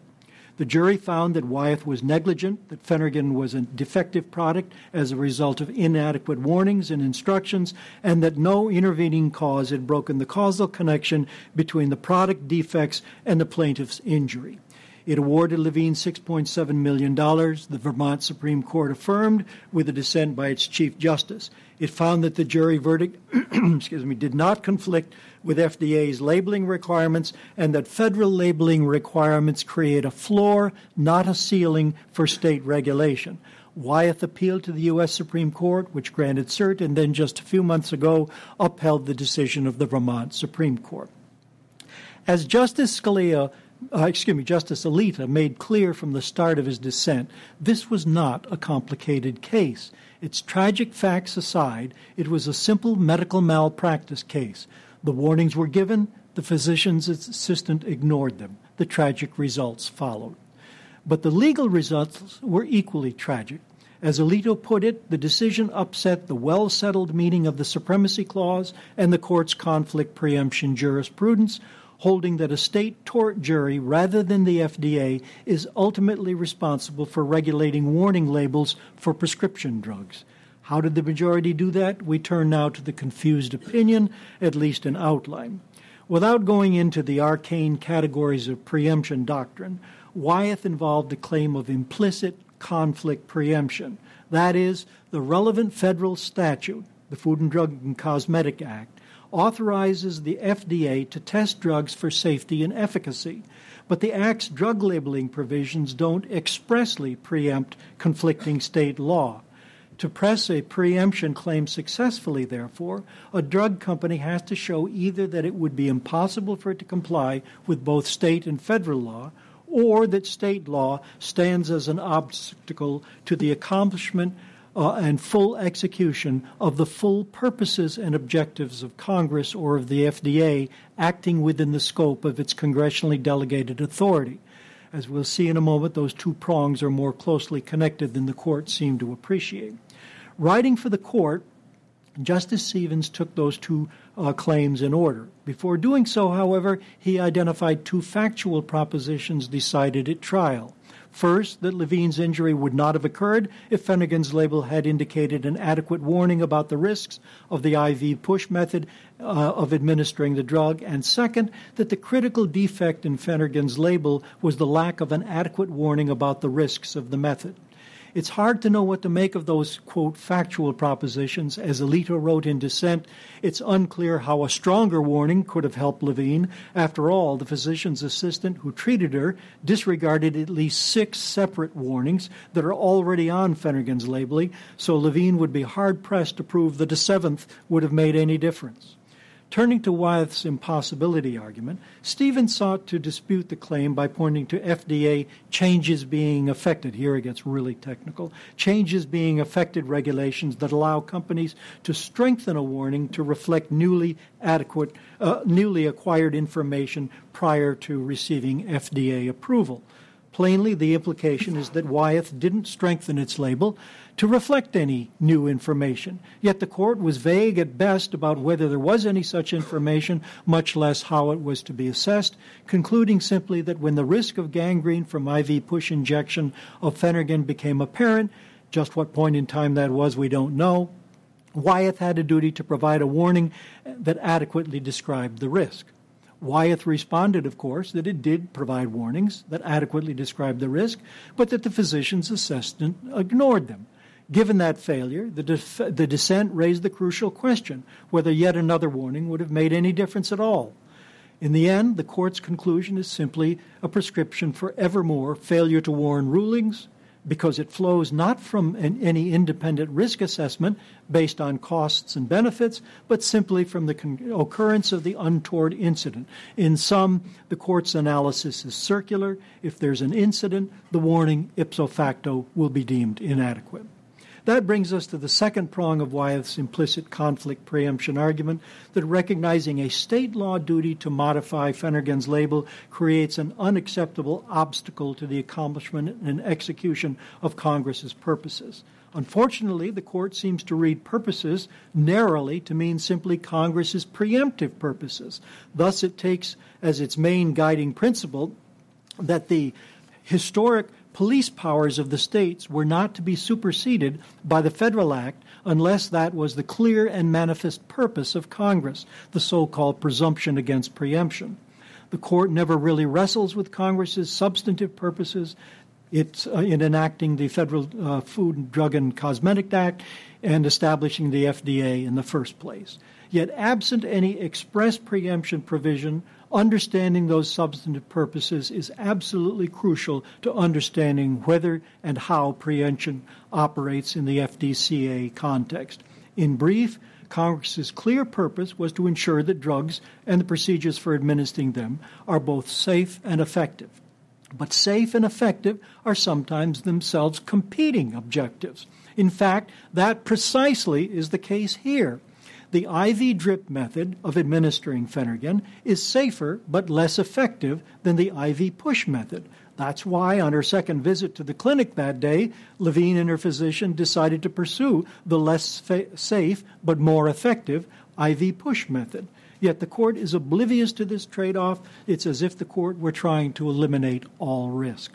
The jury found that Wyeth was negligent, that Phenergan was a defective product as a result of inadequate warnings and instructions, and that no intervening cause had broken the causal connection between the product defects and the plaintiff's injury. It awarded Levine $6.7 million. The Vermont Supreme Court affirmed with a dissent by its Chief Justice. It found that the jury verdict excuse me, did not conflict with FDA's labeling requirements and that federal labeling requirements create a floor, not a ceiling, for state regulation. Wyeth appealed to the U.S. Supreme Court, which granted cert, and then just a few months ago upheld the decision of the Vermont Supreme Court. As Justice Scalia uh, excuse me, Justice Alito made clear from the start of his dissent this was not a complicated case. Its tragic facts aside, it was a simple medical malpractice case. The warnings were given, the physician's assistant ignored them. The tragic results followed. But the legal results were equally tragic. As Alito put it, the decision upset the well settled meaning of the Supremacy Clause and the court's conflict preemption jurisprudence, holding that a state tort jury, rather than the FDA, is ultimately responsible for regulating warning labels for prescription drugs. How did the majority do that? We turn now to the confused opinion, at least in outline. Without going into the arcane categories of preemption doctrine, Wyeth involved a claim of implicit conflict preemption. That is, the relevant federal statute, the Food and Drug and Cosmetic Act, authorizes the FDA to test drugs for safety and efficacy, but the Act's drug labeling provisions don't expressly preempt conflicting state law. To press a preemption claim successfully, therefore, a drug company has to show either that it would be impossible for it to comply with both state and federal law, or that state law stands as an obstacle to the accomplishment uh, and full execution of the full purposes and objectives of Congress or of the FDA acting within the scope of its congressionally delegated authority. As we'll see in a moment, those two prongs are more closely connected than the court seemed to appreciate. Writing for the court, Justice Stevens took those two uh, claims in order. Before doing so, however, he identified two factual propositions decided at trial. First, that Levine's injury would not have occurred if Phenergan's label had indicated an adequate warning about the risks of the IV push method uh, of administering the drug. And second, that the critical defect in Phenergan's label was the lack of an adequate warning about the risks of the method. It's hard to know what to make of those, quote, factual propositions. As Alito wrote in dissent, it's unclear how a stronger warning could have helped Levine. After all, the physician's assistant who treated her disregarded at least six separate warnings that are already on Phenergan's labeling, so Levine would be hard pressed to prove that a seventh would have made any difference. Turning to Wyeth's impossibility argument, Stevens sought to dispute the claim by pointing to FDA changes being effected. Here it gets really technical. Changes being effected regulations that allow companies to strengthen a warning to reflect newly adequate, uh, newly acquired information prior to receiving FDA approval. Plainly, the implication is that Wyeth didn't strengthen its label to reflect any new information. Yet the court was vague at best about whether there was any such information, much less how it was to be assessed, concluding simply that when the risk of gangrene from IV push injection of Phenergan became apparent, just what point in time that was, we don't know, Wyeth had a duty to provide a warning that adequately described the risk. Wyeth responded, of course, that it did provide warnings that adequately described the risk, but that the physician's assistant ignored them. Given that failure, the, def- the dissent raised the crucial question whether yet another warning would have made any difference at all. In the end, the court's conclusion is simply a prescription for evermore failure to warn rulings because it flows not from an, any independent risk assessment based on costs and benefits, but simply from the con- occurrence of the untoward incident. In sum, the court's analysis is circular. If there's an incident, the warning ipso facto will be deemed inadequate. That brings us to the second prong of Wyeth's implicit conflict preemption argument that recognizing a state law duty to modify Phenergan's label creates an unacceptable obstacle to the accomplishment and execution of Congress's purposes. Unfortunately, the court seems to read purposes narrowly to mean simply Congress's preemptive purposes. Thus, it takes as its main guiding principle that the historic police powers of the states were not to be superseded by the Federal Act unless that was the clear and manifest purpose of Congress, the so called presumption against preemption. The court never really wrestles with Congress's substantive purposes. It's uh, in enacting the Federal uh, Food, Drug, and Cosmetic Act and establishing the FDA in the first place. Yet, absent any express preemption provision understanding those substantive purposes is absolutely crucial to understanding whether and how preemption operates in the FDCA context. In brief, Congress's clear purpose was to ensure that drugs and the procedures for administering them are both safe and effective. But safe and effective are sometimes themselves competing objectives. In fact, that precisely is the case here. The IV drip method of administering Phenergan is safer but less effective than the IV push method. That's why, on her second visit to the clinic that day, Levine and her physician decided to pursue the less fa- safe but more effective IV push method. Yet the court is oblivious to this trade off. It's as if the court were trying to eliminate all risk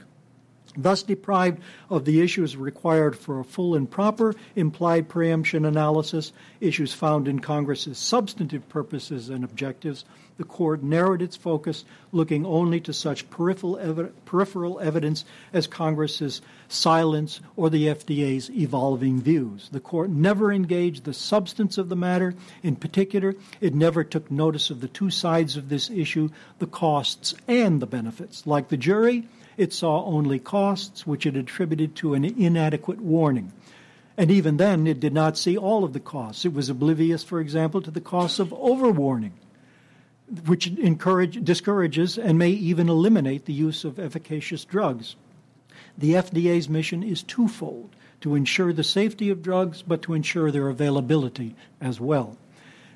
thus deprived of the issues required for a full and proper implied preemption analysis, issues found in Congress's substantive purposes and objectives, the court narrowed its focus, looking only to such peripheral, peripheral evidence as Congress's silence or the FDA's evolving views. The court never engaged the substance of the matter. In particular, it never took notice of the two sides of this issue, the costs and the benefits. Like the jury, it saw only costs, which it attributed to an inadequate warning. And even then, it did not see all of the costs. It was oblivious, for example, to the costs of overwarning, which discourages and may even eliminate the use of efficacious drugs. The FDA's mission is twofold to ensure the safety of drugs, but to ensure their availability as well.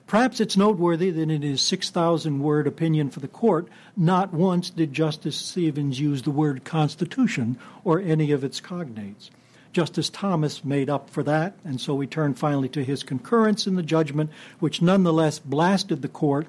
Perhaps it's noteworthy that in his 6,000 word opinion for the court, not once did Justice Stevens use the word Constitution or any of its cognates. Justice Thomas made up for that, and so we turn finally to his concurrence in the judgment, which nonetheless blasted the court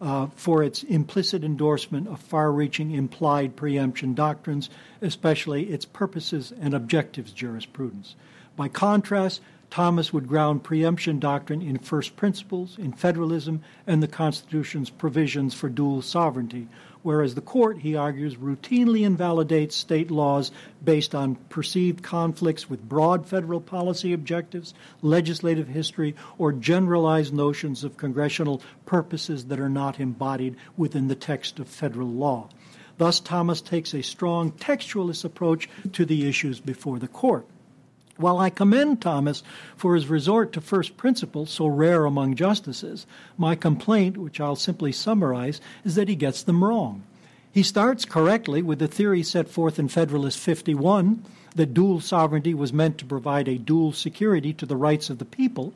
uh, for its implicit endorsement of far reaching implied preemption doctrines, especially its purposes and objectives jurisprudence. By contrast, Thomas would ground preemption doctrine in first principles, in federalism, and the Constitution's provisions for dual sovereignty, whereas the court, he argues, routinely invalidates state laws based on perceived conflicts with broad federal policy objectives, legislative history, or generalized notions of congressional purposes that are not embodied within the text of federal law. Thus, Thomas takes a strong textualist approach to the issues before the court. While I commend Thomas for his resort to first principles, so rare among justices, my complaint, which I'll simply summarize, is that he gets them wrong. He starts correctly with the theory set forth in Federalist 51 that dual sovereignty was meant to provide a dual security to the rights of the people,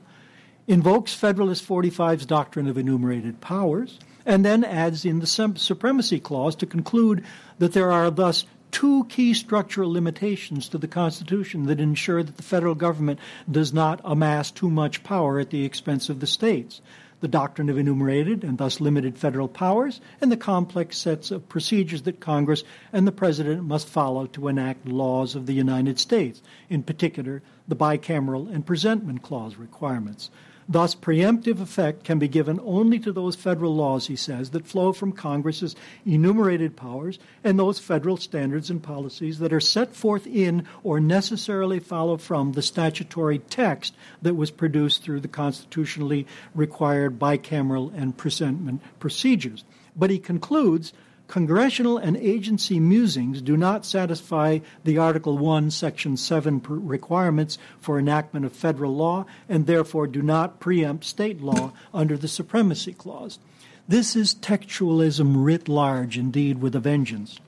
invokes Federalist 45's doctrine of enumerated powers, and then adds in the Supremacy Clause to conclude that there are thus two key structural limitations to the Constitution that ensure that the federal government does not amass too much power at the expense of the states the doctrine of enumerated and thus limited federal powers, and the complex sets of procedures that Congress and the President must follow to enact laws of the United States, in particular, the bicameral and presentment clause requirements. Thus, preemptive effect can be given only to those federal laws, he says, that flow from Congress's enumerated powers and those federal standards and policies that are set forth in or necessarily follow from the statutory text that was produced through the constitutionally required bicameral and presentment procedures. But he concludes Congressional and agency musings do not satisfy the Article 1, Section 7 requirements for enactment of federal law and therefore do not preempt state law under the Supremacy Clause. This is textualism writ large, indeed, with a vengeance.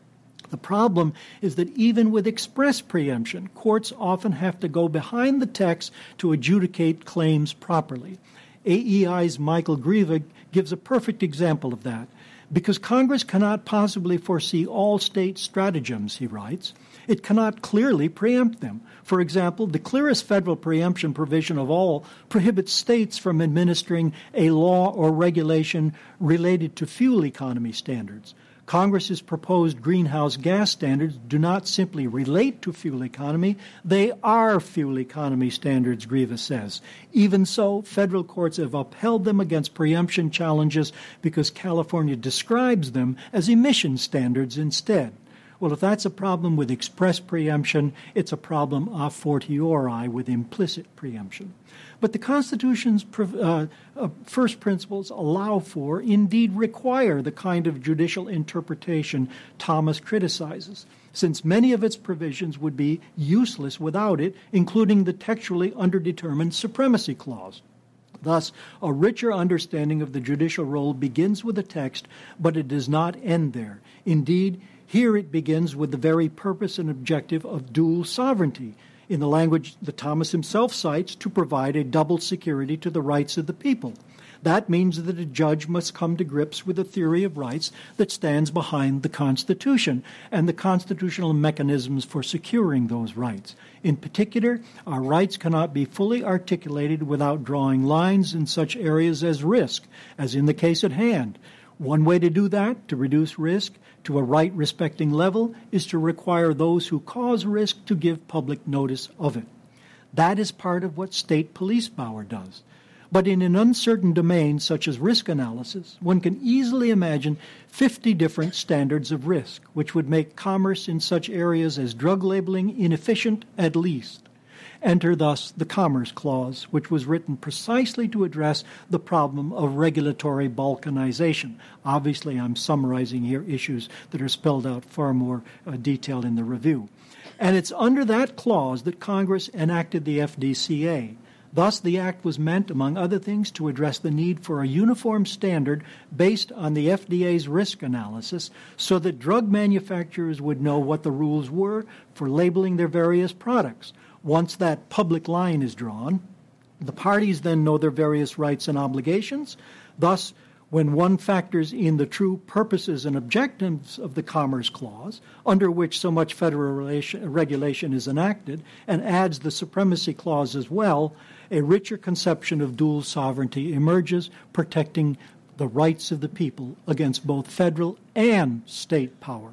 The problem is that even with express preemption, courts often have to go behind the text to adjudicate claims properly. AEI's Michael Greve gives a perfect example of that. Because Congress cannot possibly foresee all state stratagems, he writes, it cannot clearly preempt them. For example, the clearest federal preemption provision of all prohibits states from administering a law or regulation related to fuel economy standards. Congress's proposed greenhouse gas standards do not simply relate to fuel economy, they are fuel economy standards, Greve says. Even so, federal courts have upheld them against preemption challenges because California describes them as emission standards instead. Well, if that's a problem with express preemption, it's a problem a fortiori with implicit preemption. But the Constitution's uh, uh, first principles allow for, indeed require, the kind of judicial interpretation Thomas criticizes, since many of its provisions would be useless without it, including the textually underdetermined Supremacy Clause. Thus, a richer understanding of the judicial role begins with the text, but it does not end there. Indeed, here it begins with the very purpose and objective of dual sovereignty, in the language that Thomas himself cites, to provide a double security to the rights of the people. That means that a judge must come to grips with a theory of rights that stands behind the Constitution and the constitutional mechanisms for securing those rights. In particular, our rights cannot be fully articulated without drawing lines in such areas as risk, as in the case at hand. One way to do that, to reduce risk, to a right respecting level is to require those who cause risk to give public notice of it. That is part of what state police power does. But in an uncertain domain such as risk analysis, one can easily imagine 50 different standards of risk, which would make commerce in such areas as drug labeling inefficient at least. Enter thus the Commerce Clause, which was written precisely to address the problem of regulatory balkanization. Obviously, I'm summarizing here issues that are spelled out far more uh, detail in the review. And it's under that clause that Congress enacted the FDCA. Thus, the Act was meant, among other things, to address the need for a uniform standard based on the FDA's risk analysis so that drug manufacturers would know what the rules were for labeling their various products. Once that public line is drawn, the parties then know their various rights and obligations. Thus, when one factors in the true purposes and objectives of the Commerce Clause, under which so much federal relation, regulation is enacted, and adds the Supremacy Clause as well, a richer conception of dual sovereignty emerges, protecting the rights of the people against both federal and state power.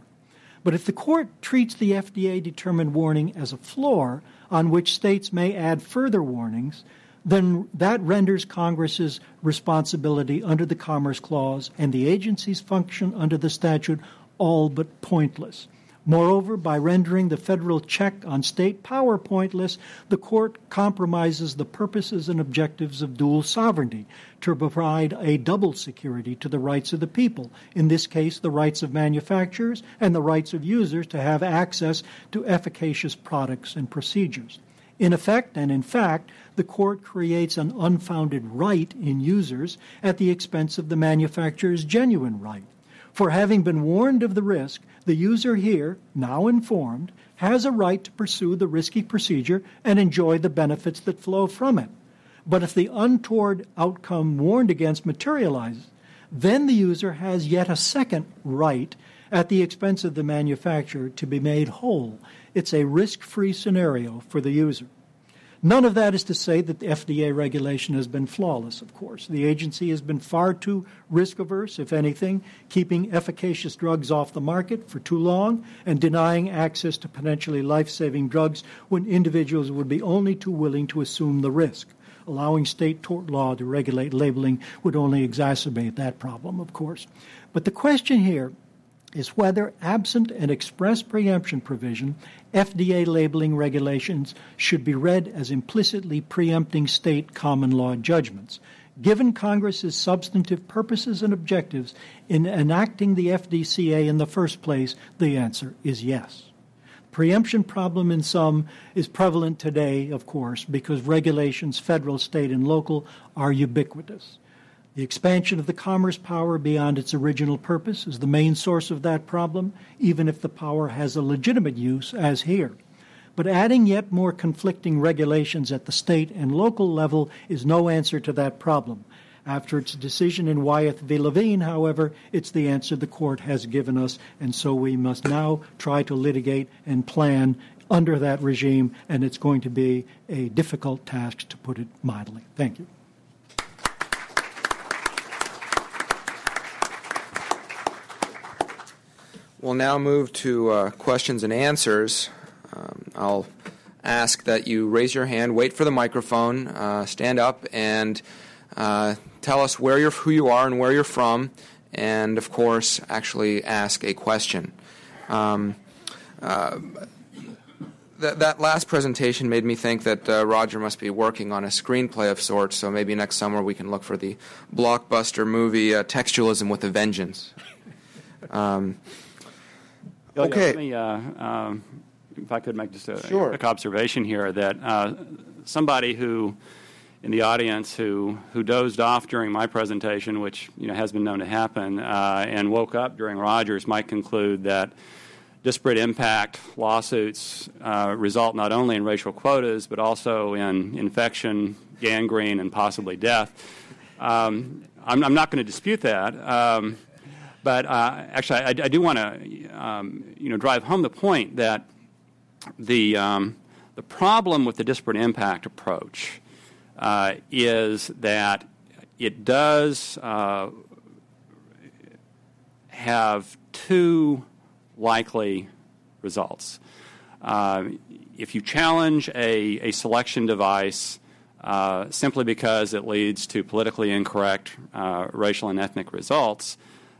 But if the court treats the FDA determined warning as a floor, on which states may add further warnings, then that renders Congress's responsibility under the Commerce Clause and the agency's function under the statute all but pointless. Moreover, by rendering the federal check on state power pointless, the court compromises the purposes and objectives of dual sovereignty to provide a double security to the rights of the people, in this case, the rights of manufacturers and the rights of users to have access to efficacious products and procedures. In effect and in fact, the court creates an unfounded right in users at the expense of the manufacturer's genuine right. For having been warned of the risk, the user here, now informed, has a right to pursue the risky procedure and enjoy the benefits that flow from it. But if the untoward outcome warned against materializes, then the user has yet a second right at the expense of the manufacturer to be made whole. It's a risk free scenario for the user. None of that is to say that the FDA regulation has been flawless, of course. The agency has been far too risk averse, if anything, keeping efficacious drugs off the market for too long and denying access to potentially life saving drugs when individuals would be only too willing to assume the risk. Allowing state tort law to regulate labeling would only exacerbate that problem, of course. But the question here is whether, absent an express preemption provision, FDA labeling regulations should be read as implicitly preempting state common law judgments. Given Congress's substantive purposes and objectives in enacting the FDCA in the first place, the answer is yes. Preemption problem in some is prevalent today, of course, because regulations, federal, state, and local, are ubiquitous. The expansion of the commerce power beyond its original purpose is the main source of that problem, even if the power has a legitimate use, as here. But adding yet more conflicting regulations at the state and local level is no answer to that problem. After its decision in Wyeth v. Levine, however, it's the answer the court has given us, and so we must now try to litigate and plan under that regime, and it's going to be a difficult task, to put it mildly. Thank you. We'll now move to uh, questions and answers. Um, I'll ask that you raise your hand, wait for the microphone, uh, stand up, and uh, tell us where you're, who you are and where you're from, and of course, actually ask a question. Um, uh, that, that last presentation made me think that uh, Roger must be working on a screenplay of sorts, so maybe next summer we can look for the blockbuster movie uh, Textualism with a Vengeance. Um, Okay. Me, uh, um, if I could make just a, sure. quick observation here that uh, somebody who in the audience who, who dozed off during my presentation, which you know has been known to happen, uh, and woke up during Rogers, might conclude that disparate impact lawsuits uh, result not only in racial quotas but also in infection, gangrene, and possibly death. Um, I'm, I'm, not going to dispute that. Um, but uh, actually, I, I do want to um, you know, drive home the point that the, um, the problem with the disparate impact approach uh, is that it does uh, have two likely results. Uh, if you challenge a, a selection device uh, simply because it leads to politically incorrect uh, racial and ethnic results,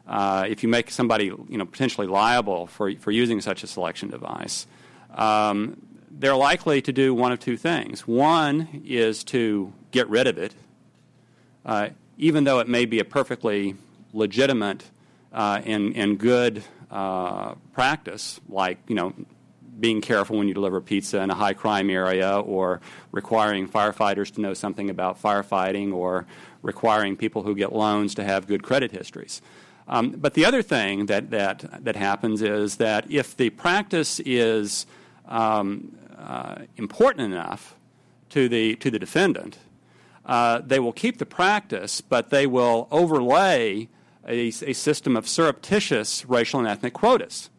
uh, if you make somebody you know, potentially liable for, for using such a selection device, um, they're likely to do one of two things. One is to get rid of it, uh, even though it may be a perfectly legitimate uh, and, and good uh, practice, like you know, being careful when you deliver pizza in a high crime area, or requiring firefighters to know something about firefighting, or requiring people who get loans to have good credit histories. Um, but the other thing that, that, that happens is that if the practice is um, uh, important enough to the, to the defendant, uh, they will keep the practice, but they will overlay a, a, system of surreptitious racial and ethnic quotas.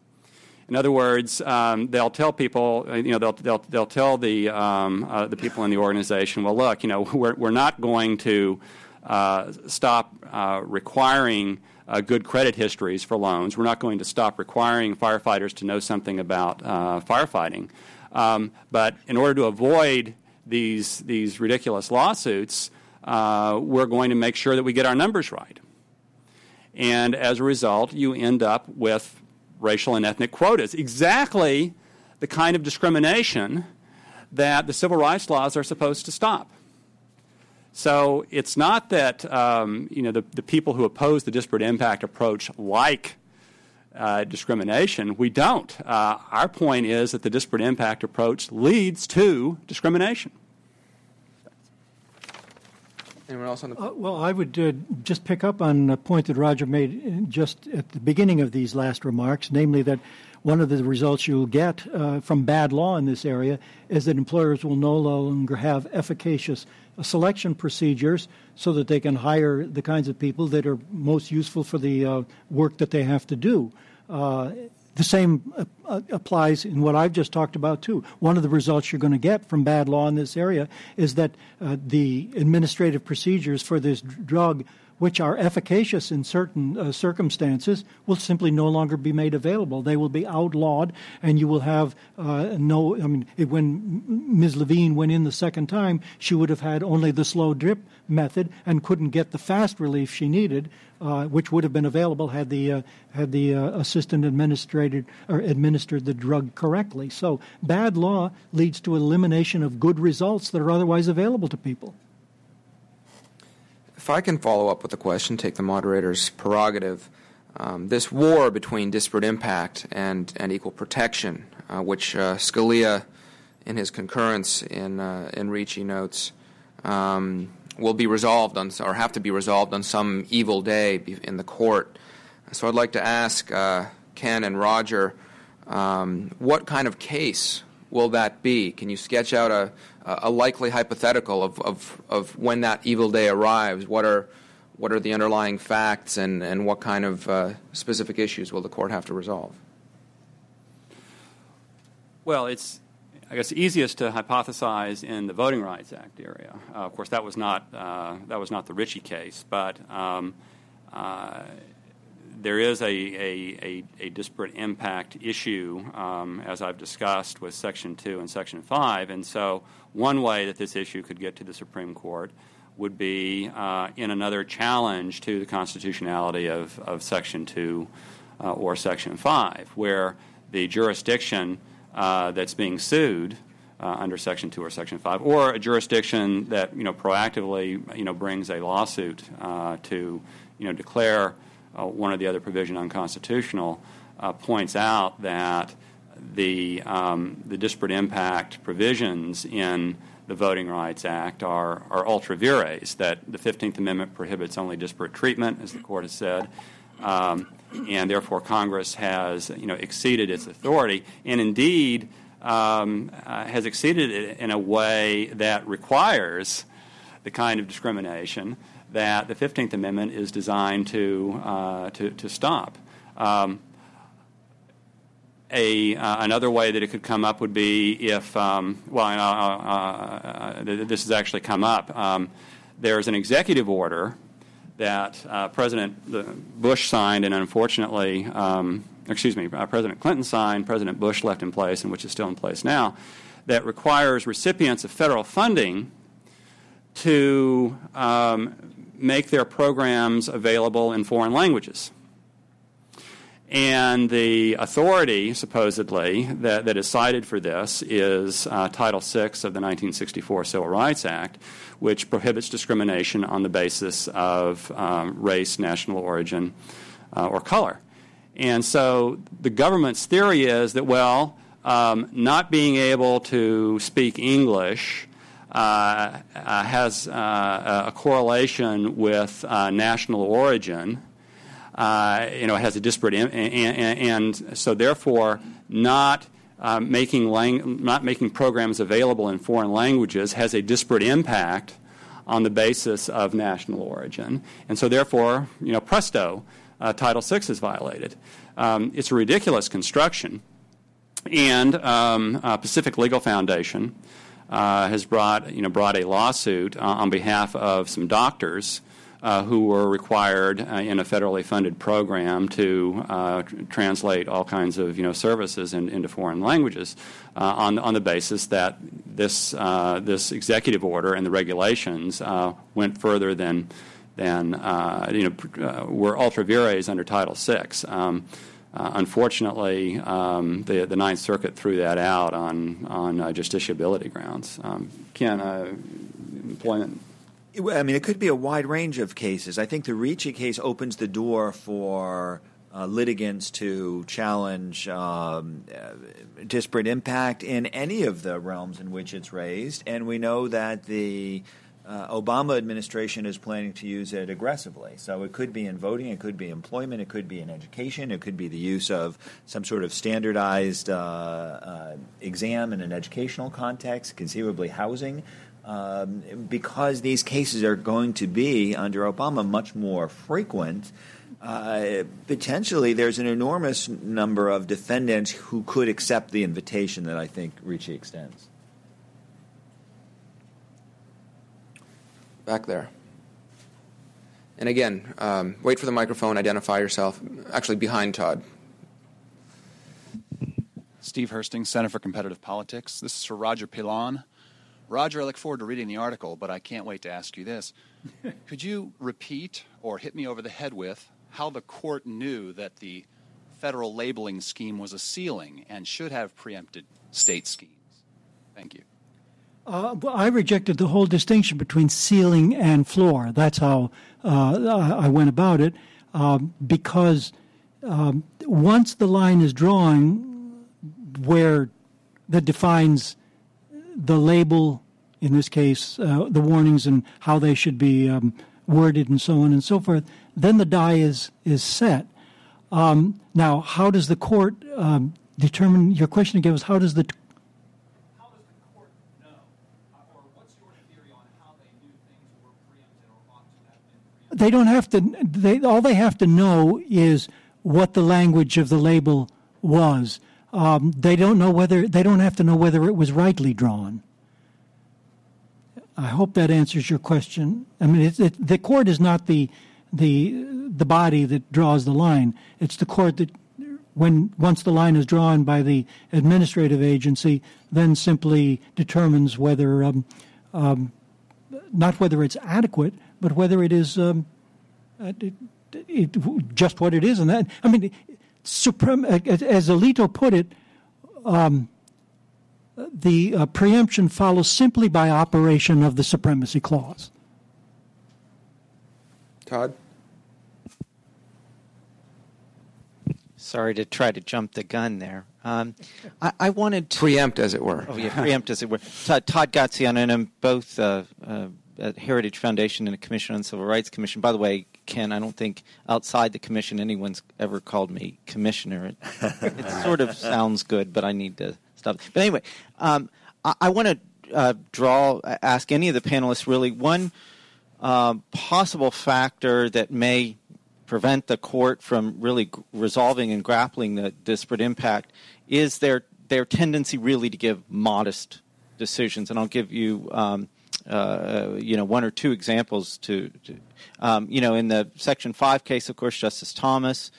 In other words, um, they'll tell people, uh, you know, they'll, they'll, they'll tell the, um, uh, the people in the organization, well, look, you know, we're, we're not going to uh, stop uh, requiring uh, good credit histories for loans. We're not going to stop requiring firefighters to know something about uh, firefighting. Um, but in order to avoid these, these ridiculous lawsuits, uh, we're going to make sure that we get our numbers right. And as a result, you end up with racial and ethnic quotas. Exactly the kind of discrimination that the civil rights laws are supposed to stop. So it's not that um, you know the, the people who oppose the disparate impact approach like uh, discrimination. We don't. Uh, our point is that the disparate impact approach leads to discrimination. Anyone else on the? Uh, well, I would uh, just pick up on a point that Roger made just at the beginning of these last remarks, namely that one of the results you'll get uh, from bad law in this area is that employers will no longer have efficacious selection procedures so that they can hire the kinds of people that are most useful for the uh, work that they have to do. uh, the same uh, uh, applies in what I've just talked about, too. One of the results you're going to get from bad law in this area is that uh, the administrative procedures for this drug which are efficacious in certain uh, circumstances, will simply no longer be made available. They will be outlawed, and you will have uh, no. I mean, it, when Ms. Levine went in the second time, she would have had only the slow drip method and couldn't get the fast relief she needed, uh, which would have been available had the uh, had the uh, assistant administrated or administered the drug correctly. So bad law leads to elimination of good results that are otherwise available to people. If I can follow up with a question, take the moderator's prerogative. Um, this war between disparate impact and, and equal protection, uh, which uh, Scalia, in his concurrence in, uh, in Ricci notes, um, will be resolved on, or have to be resolved on some evil day in the court. So I'd like to ask uh, Ken and Roger um, what kind of case will that be? Can you sketch out a, a likely hypothetical of, of, of when that evil day arrives. What are, what are the underlying facts and, and what kind of uh, specific issues will the court have to resolve? Well, it's, I guess, easiest to hypothesize in the Voting Rights Act area. Uh, of course, that was not, uh, that was not the Ricci case, but um, uh, there is a, a, a, a, disparate impact issue, um, as I've discussed with Section 2 and Section 5. And so, one way that this issue could get to the Supreme Court would be uh, in another challenge to the constitutionality of, of Section 2 uh, or Section 5, where the jurisdiction uh, that's being sued uh, under Section 2 or Section 5, or a jurisdiction that you know, proactively you know, brings a lawsuit uh, to you know, declare uh, one or the other provision unconstitutional, points out that the, um, the disparate impact provisions in the Voting Rights Act are, are ultra vires, that the 15th Amendment prohibits only disparate treatment, as the court has said. Um, and therefore, Congress has you know, exceeded its authority, and indeed um, uh, has exceeded it in a way that requires the kind of discrimination that the 15th Amendment is designed to, uh, to, to, stop. Um, a, uh, another way that it could come up would be if, um, well, uh, uh, this has actually come up. Um, there's an executive order that uh, President Bush signed, and unfortunately, um, excuse me, uh, President Clinton signed, President Bush left in place, and which is still in place now, that requires recipients of federal funding to um, make their programs available in foreign languages. And the authority, supposedly, that, that is cited for this is uh, Title VI of the 1964 Civil Rights Act, which prohibits discrimination on the basis of um, race, national origin, uh, or color. And so the government's theory is that, well, um, not being able to speak English uh, uh, has uh, a correlation with national origin. You know, has a disparate, and, and, and, so therefore, not uh, making lang- not making programs available in foreign languages has a disparate impact on the basis of national origin, and so therefore, you know, presto, uh, Title VI is violated. Um, it's a ridiculous construction, and um, uh, Pacific Legal Foundation uh, has brought, you know, brought a lawsuit uh, on behalf of some doctors uh, who were required uh, in a federally funded program to uh, tr- translate all kinds of you know services in, into foreign languages uh, on on the basis that this this executive order and the regulations went further than than you know were ultra vires under Title VI. Um, uh, unfortunately, um, the, the Ninth Circuit threw that out on, on uh, justiciability grounds. Um, Ken, uh, employment. I mean, it could be a wide range of cases. I think the Ricci case opens the door for uh, litigants to challenge um, uh, disparate impact in any of the realms in which it's raised. And we know that the uh, Obama administration is planning to use it aggressively. So it could be in voting, it could be employment, it could be in education, it could be the use of some sort of standardized uh, uh, exam in an educational context, conceivably housing. Um, because these cases are going to be under Obama much more frequent Uh, potentially, there's an enormous number of defendants who could accept the invitation that I think Ricci extends. Back there. And again, um, wait for the microphone, identify yourself. Actually, behind Todd. Steve Hoersting, Center for Competitive Politics. This is for Roger Pilon. Roger, I look forward to reading the article, but I can't wait to ask you this. Could you repeat or hit me over the head with how the court knew that the federal labeling scheme was a ceiling and should have preempted state schemes? Thank you. Uh, I rejected the whole distinction between ceiling and floor. That's how uh, I went about it, um, because um, once the line is drawn where that defines the label, in this case, uh, the warnings and how they should be um, worded and so on and so forth, then the die is is set. Um, now, how does the court um, determine? Your question again was how does the how does the court know, or what's your theory on how they knew things were preempted or ought to have been preempted? They don't have to. They all they have to know is what the language of the label was. Um, they don't know whether they don't have to know whether it was rightly drawn. I hope that answers your question. I mean, it, it, the court is not the the the body that draws the line. It's the court that, when once the line is drawn by the administrative agency, then simply determines whether um, um, not whether it's adequate, but whether it is um, it, it, just what it is. And that I mean, supreme, as Alito put it. Um, the uh, preemption follows simply by operation of the supremacy clause. Todd? Sorry to try to jump the gun there. Um, I, I, wanted to preempt, as it were. Oh yeah, preempt, as it were. Todd, Todd Gaziano and I'm both uh, uh, at Heritage Foundation and a Commission on Civil Rights Commission. By the way, Ken, I don't think outside the commission anyone's ever called me commissioner. It, it sort of sounds good, but I need to stop. But anyway, um, I, I want to uh, draw, ask any of the panelists really one uh, possible factor that may prevent the court from really g- resolving and grappling the disparate impact is their their tendency really to give modest decisions. And I'll give you. Um, uh, you know, one or two examples to, to um, you know, in the Section 5 case, of course, Justice Thomas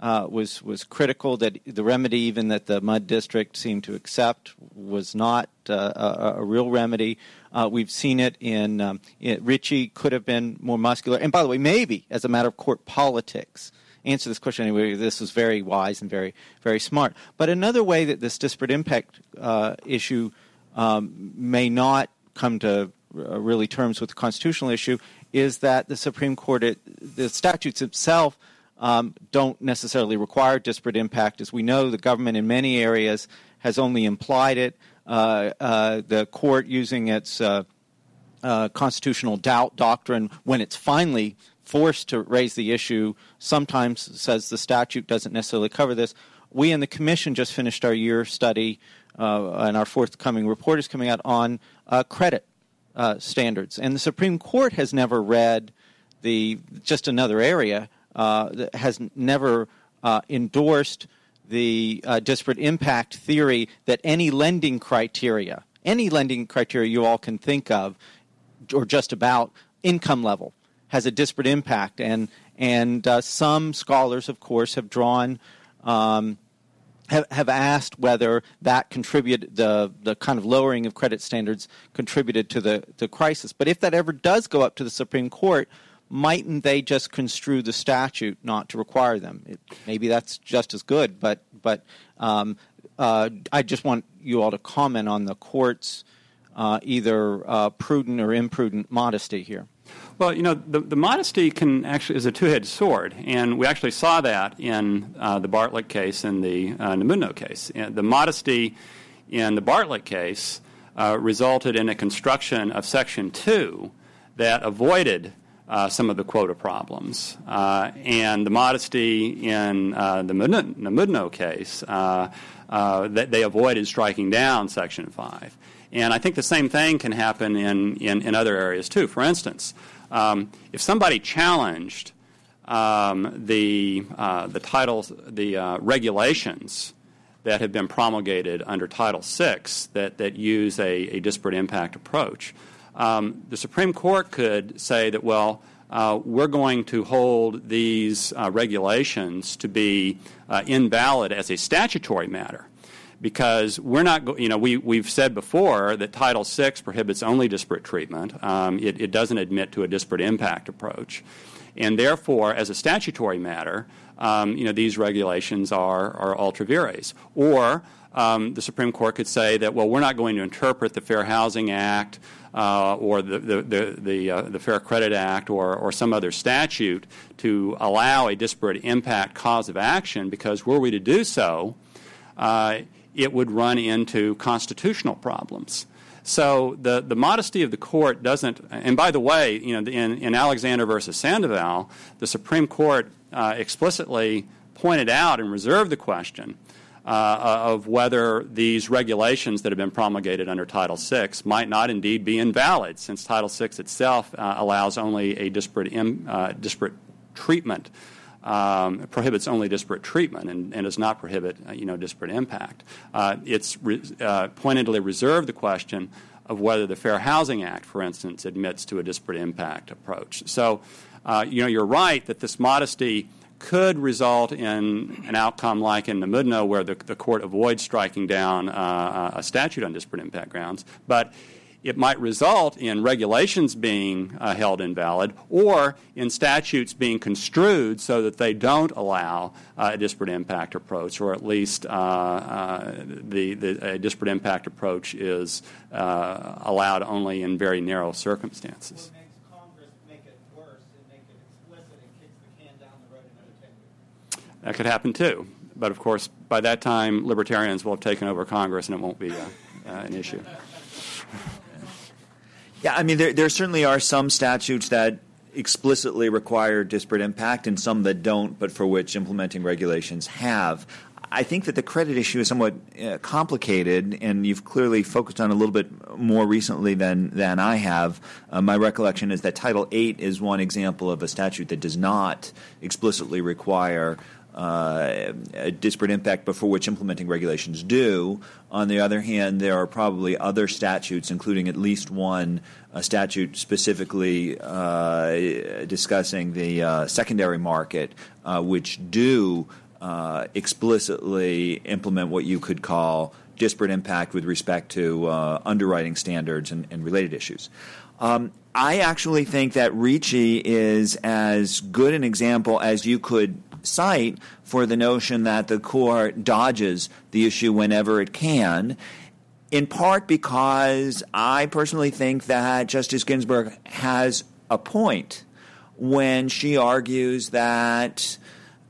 uh, was was critical that the remedy, even that the Mud District seemed to accept, was not uh, a, a, real remedy. Uh, we've seen it in, um, in Ricci could have been more muscular, and by the way, maybe as a matter of court politics. Answer this question anyway. This was very wise and very very smart. But another way that this disparate impact uh, issue um, may not come to uh, really terms with the constitutional issue is that the Supreme Court, it, the statutes itself um, don't necessarily require disparate impact. As we know, the government in many areas has only implied it. Uh, uh, the court, using its uh, uh, constitutional doubt doctrine, when it's finally forced to raise the issue, sometimes says the statute doesn't necessarily cover this. We in the Commission just finished our year study, uh, and our forthcoming report is coming out on uh, standards. And the Supreme Court has never read the just another area uh, has never uh, endorsed the uh, disparate impact theory that any lending criteria, any lending criteria you all can think of, or just about income level, has a disparate impact. And and uh, some scholars, of course, have drawn. Um, have, have asked whether that contributed the the kind of lowering of credit standards contributed to the the crisis. But if that ever does go up to the Supreme Court, mightn't they just construe the statute not to require them? It, maybe that's just as good, but but um, uh, I just want you all to comment on the court's uh, either uh, prudent or imprudent modesty here. Well, you know, the, the modesty can actually is a two-headed sword, and we actually saw that in uh, the Bartlett case and the uh, case. The modesty in the Bartlett case uh, resulted in a construction of Section 2 that avoided uh, some of the quota problems. Uh, and the modesty in uh, the NAMUDNO case, uh, that they avoided striking down Section 5. And I think the same thing can happen in, in, in other areas too. For instance, um, if somebody challenged um, the uh, the titles, the uh, regulations that have been promulgated under Title VI that that use a, a disparate impact approach. Um, the Supreme Court could say that well. Uh, we're going to hold these uh, regulations to be uh, invalid as a statutory matter because we're not, you know, we, we've said before that Title VI prohibits only disparate treatment. Um, it, it, doesn't admit to a disparate impact approach. And therefore, as a statutory matter, um, you know, these regulations are, are ultra vires. Or um, the Supreme Court could say that, well, we're not going to interpret the Fair Housing Act uh, or the, the, the, the, uh, the, Fair Credit Act or, or some other statute to allow a disparate impact cause of action because were we to do so, uh, it would run into constitutional problems. So the, the modesty of the court doesn't, and by the way, you know, in, in Alexander versus Sandoval, the Supreme Court uh, explicitly pointed out and reserved the question of whether these regulations that have been promulgated under Title VI might not indeed be invalid, since Title VI itself uh, allows only a disparate, Im, uh, disparate treatment um, prohibits only disparate treatment and, and does not prohibit uh, you know disparate impact. Uh, it's re- uh, pointedly reserved the question of whether the Fair Housing Act, for instance, admits to a disparate impact approach. So, uh, you know, you're right that this modesty could result in an outcome like in NAMUDNO, where the, the court avoids striking down uh, a statute on disparate impact grounds, but it might result in regulations being uh, held invalid or in statutes being construed so that they don't allow uh, a disparate impact approach, or at least uh, uh the, the, a disparate impact approach is uh, allowed only in very narrow circumstances. That could happen too. But of course, by that time, libertarians will have taken over Congress and it won't be uh, an issue. Yeah, I mean, there, there certainly are some statutes that explicitly require disparate impact and some that don't, but for which implementing regulations have. I think that the credit issue is somewhat uh, complicated, and you've clearly focused on a little bit more recently than than I have. Uh, my recollection is that Title VIII is one example of a statute that does not explicitly require uh, a disparate impact, but for which implementing regulations do. On the other hand, there are probably other statutes, including at least one statute specifically uh, discussing the uh, secondary market, uh, which do uh, explicitly implement what you could call disparate impact with respect to uh, underwriting standards and, and related issues. Um, I actually think that Ricci is as good an example as you could cite for the notion that the court dodges the issue whenever it can, in part because I personally think that Justice Ginsburg has a point when she argues that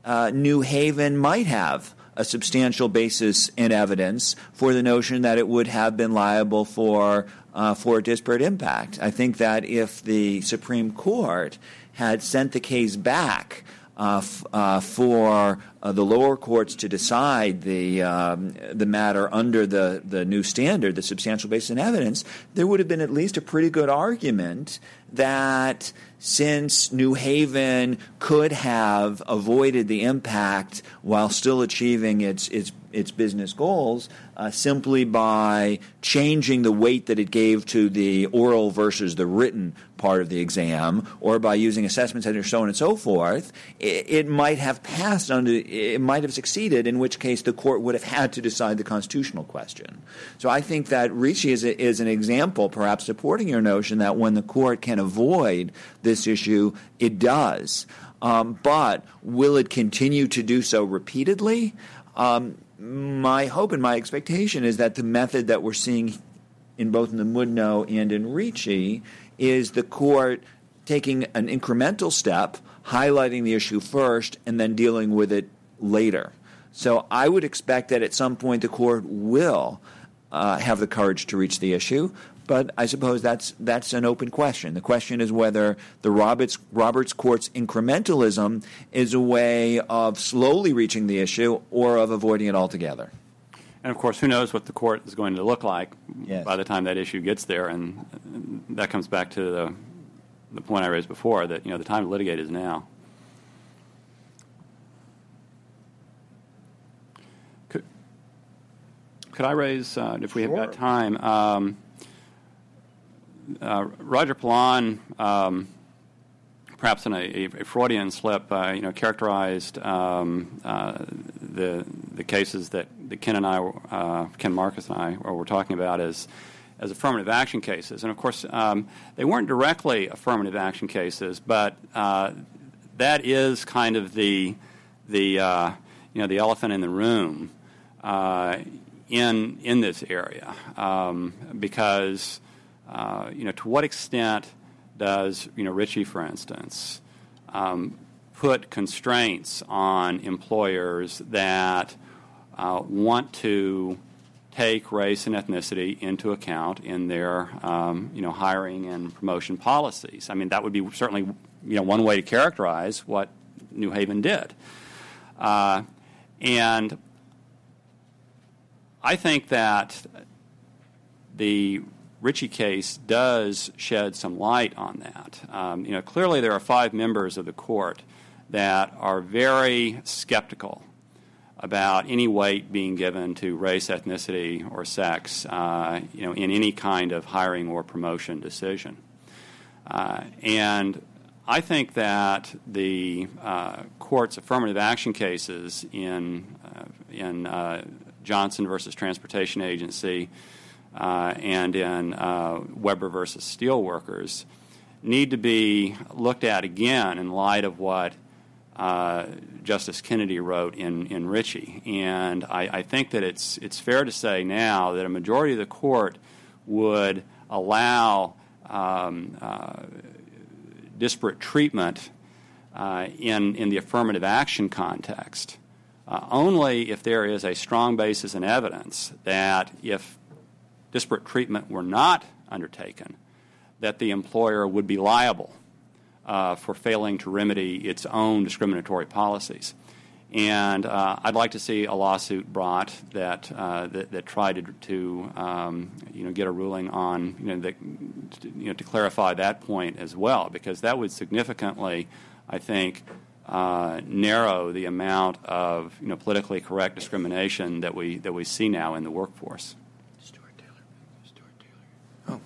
uh, New Haven might have a substantial basis in evidence for the notion that it would have been liable for uh, for disparate impact. I think that if the Supreme Court had sent the case back uh, f- uh, for uh, the lower courts to decide the um, the matter under the, the new standard, the substantial basis in evidence, there would have been at least a pretty good argument that since New Haven could have avoided the impact while still achieving its its its business goals uh, simply by changing the weight that it gave to the oral versus the written part of the exam, or by using assessment centers, so on and so forth, it, it might have passed under, it might have succeeded, in which case the court would have had to decide the constitutional question. So I think that Ricci is, a, is an example, perhaps supporting your notion that when the court can avoid this issue, it does. Um, but will it continue to do so repeatedly? Um, my hope and my expectation is that the method that we're seeing in both in the NAMUDNO and in Ricci is the court taking an incremental step, highlighting the issue first, and then dealing with it later. So I would expect that at some point the court will uh, have the courage to reach the issue, but I suppose that's that's an open question. The question is whether the Roberts Roberts Court's incrementalism is a way of slowly reaching the issue or of avoiding it altogether. And of course, who knows what the court is going to look like yes. by the time that issue gets there, and, that comes back to the the point I raised before that you know the time to litigate is now. Could, could I raise, uh, if we sure. have got time, um, Roger Pilon, um, perhaps in a, a, Freudian slip, uh, you know, characterized um, uh, the the cases that, that Ken and I, uh, Ken Marcus and I, were talking about as as affirmative action cases. And of course, um, they weren't directly affirmative action cases, but uh, that is kind of the the uh, you know the elephant in the room uh, in in this area um, because uh, you know to what extent does you know Ricci, for instance, um, put constraints on employers that uh, want to take race and ethnicity into account in their um, you know hiring and promotion policies. I mean that would be certainly you know one way to characterize what New Haven did, uh, and I think that the Ricci case does shed some light on that. Um, you know, clearly there are five members of the court that are very skeptical about any weight being given to race, ethnicity, or sex, uh, you know, in any kind of hiring or promotion decision. Uh, and I think that the uh, court's affirmative action cases in uh, in uh, Johnson versus Transportation Agency uh, and in uh, Weber versus Steelworkers need to be looked at again in light of what uh, Justice Kennedy wrote in, in Ricci. And I, I think that it's, it's fair to say now that a majority of the court would allow um, uh, disparate treatment uh, in, in the affirmative action context uh, only if there is a strong basis in evidence that if disparate treatment were not undertaken, that the employer would be liable uh, for failing to remedy its own discriminatory policies. And uh, I'd like to see a lawsuit brought that uh, that, that tried to, to um, you know get a ruling on you know that you know to clarify that point as well because that would significantly, I think, uh, narrow the amount of you know politically correct discrimination that we that we see now in the workforce. Stuart Taylor. Stuart Taylor.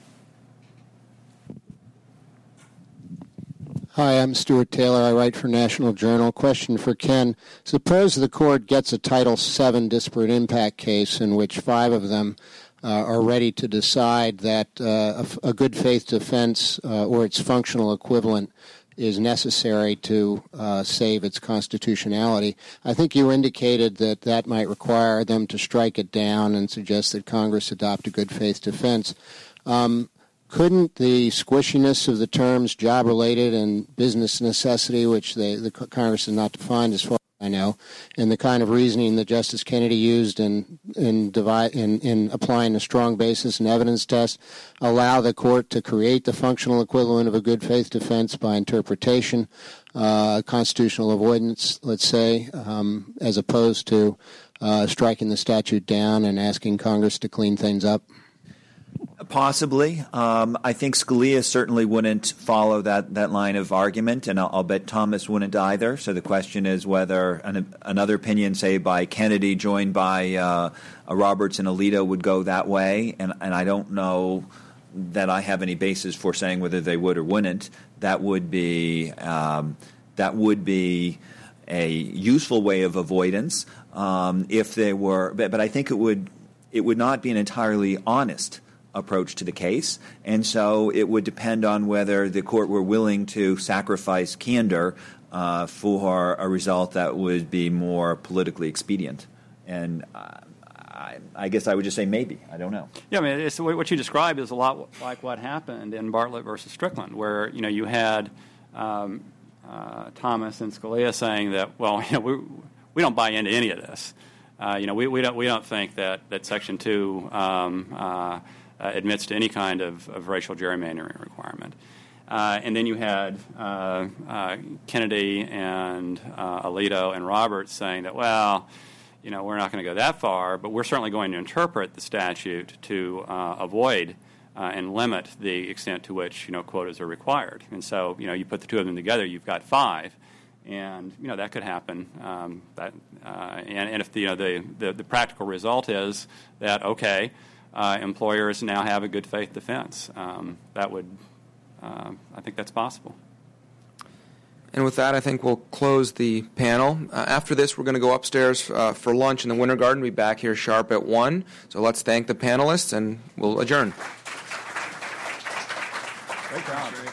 Hi, I'm Stuart Taylor. I write for National Journal. Question for Ken. Suppose the court gets a Title VII disparate impact case in which five of them uh, are ready to decide that uh, a, good faith defense uh, or its functional equivalent is necessary to uh, save its constitutionality. I think you indicated that that might require them to strike it down and suggest that Congress adopt a good faith defense. Um, couldn't the squishiness of the terms job related and business necessity, which they, the Congress has not defined as far as I know, and the kind of reasoning that Justice Kennedy used in in, divide, in, in applying a strong basis and evidence test, allow the court to create the functional equivalent of a good faith defense by interpretation, uh, constitutional avoidance, let's say, um, as opposed to uh, striking the statute down and asking Congress to clean things up? Possibly. Um, I think Scalia certainly wouldn't follow that, that line of argument, and I'll, I'll bet Thomas wouldn't either. So the question is whether an, another opinion, say by Kennedy, joined by uh, Roberts and Alito, would go that way. And, and I don't know that I have any basis for saying whether they would or wouldn't. That would be um, that would be a useful way of avoidance um, if they were. But, but I think it would it would not be an entirely honest approach to the case, and so it would depend on whether the court were willing to sacrifice candor uh, for a result that would be more politically expedient. And uh, I, I, guess I would just say maybe. I don't know. Yeah, I mean, what you described is a lot like what happened in Bartlett versus Strickland, where you know you had um, uh, Thomas and Scalia saying that, well, you know, we, we don't buy into any of this. Uh, you know, we, we don't we don't think that that Section Two um, uh, admits to any kind of, of racial gerrymandering requirement. Uh, and then you had uh, uh, Kennedy and uh, Alito and Roberts saying that, well, you know, we're not going to go that far, but we're certainly going to interpret the statute to avoid and limit the extent to which you know quotas are required. And so, you know, you put the two of them together, you've got five. and you know that could happen. Um, that, uh, and, and if the, you know the, the, the practical result is that okay, uh, employers now have a good faith defense, um, that would uh, I think that's possible. And with that, I think we'll close the panel. Uh, after this, we're going to go upstairs uh, for lunch in the Winter Garden. We'll be back here sharp at 1. So let's thank the panelists and we'll adjourn. Great job.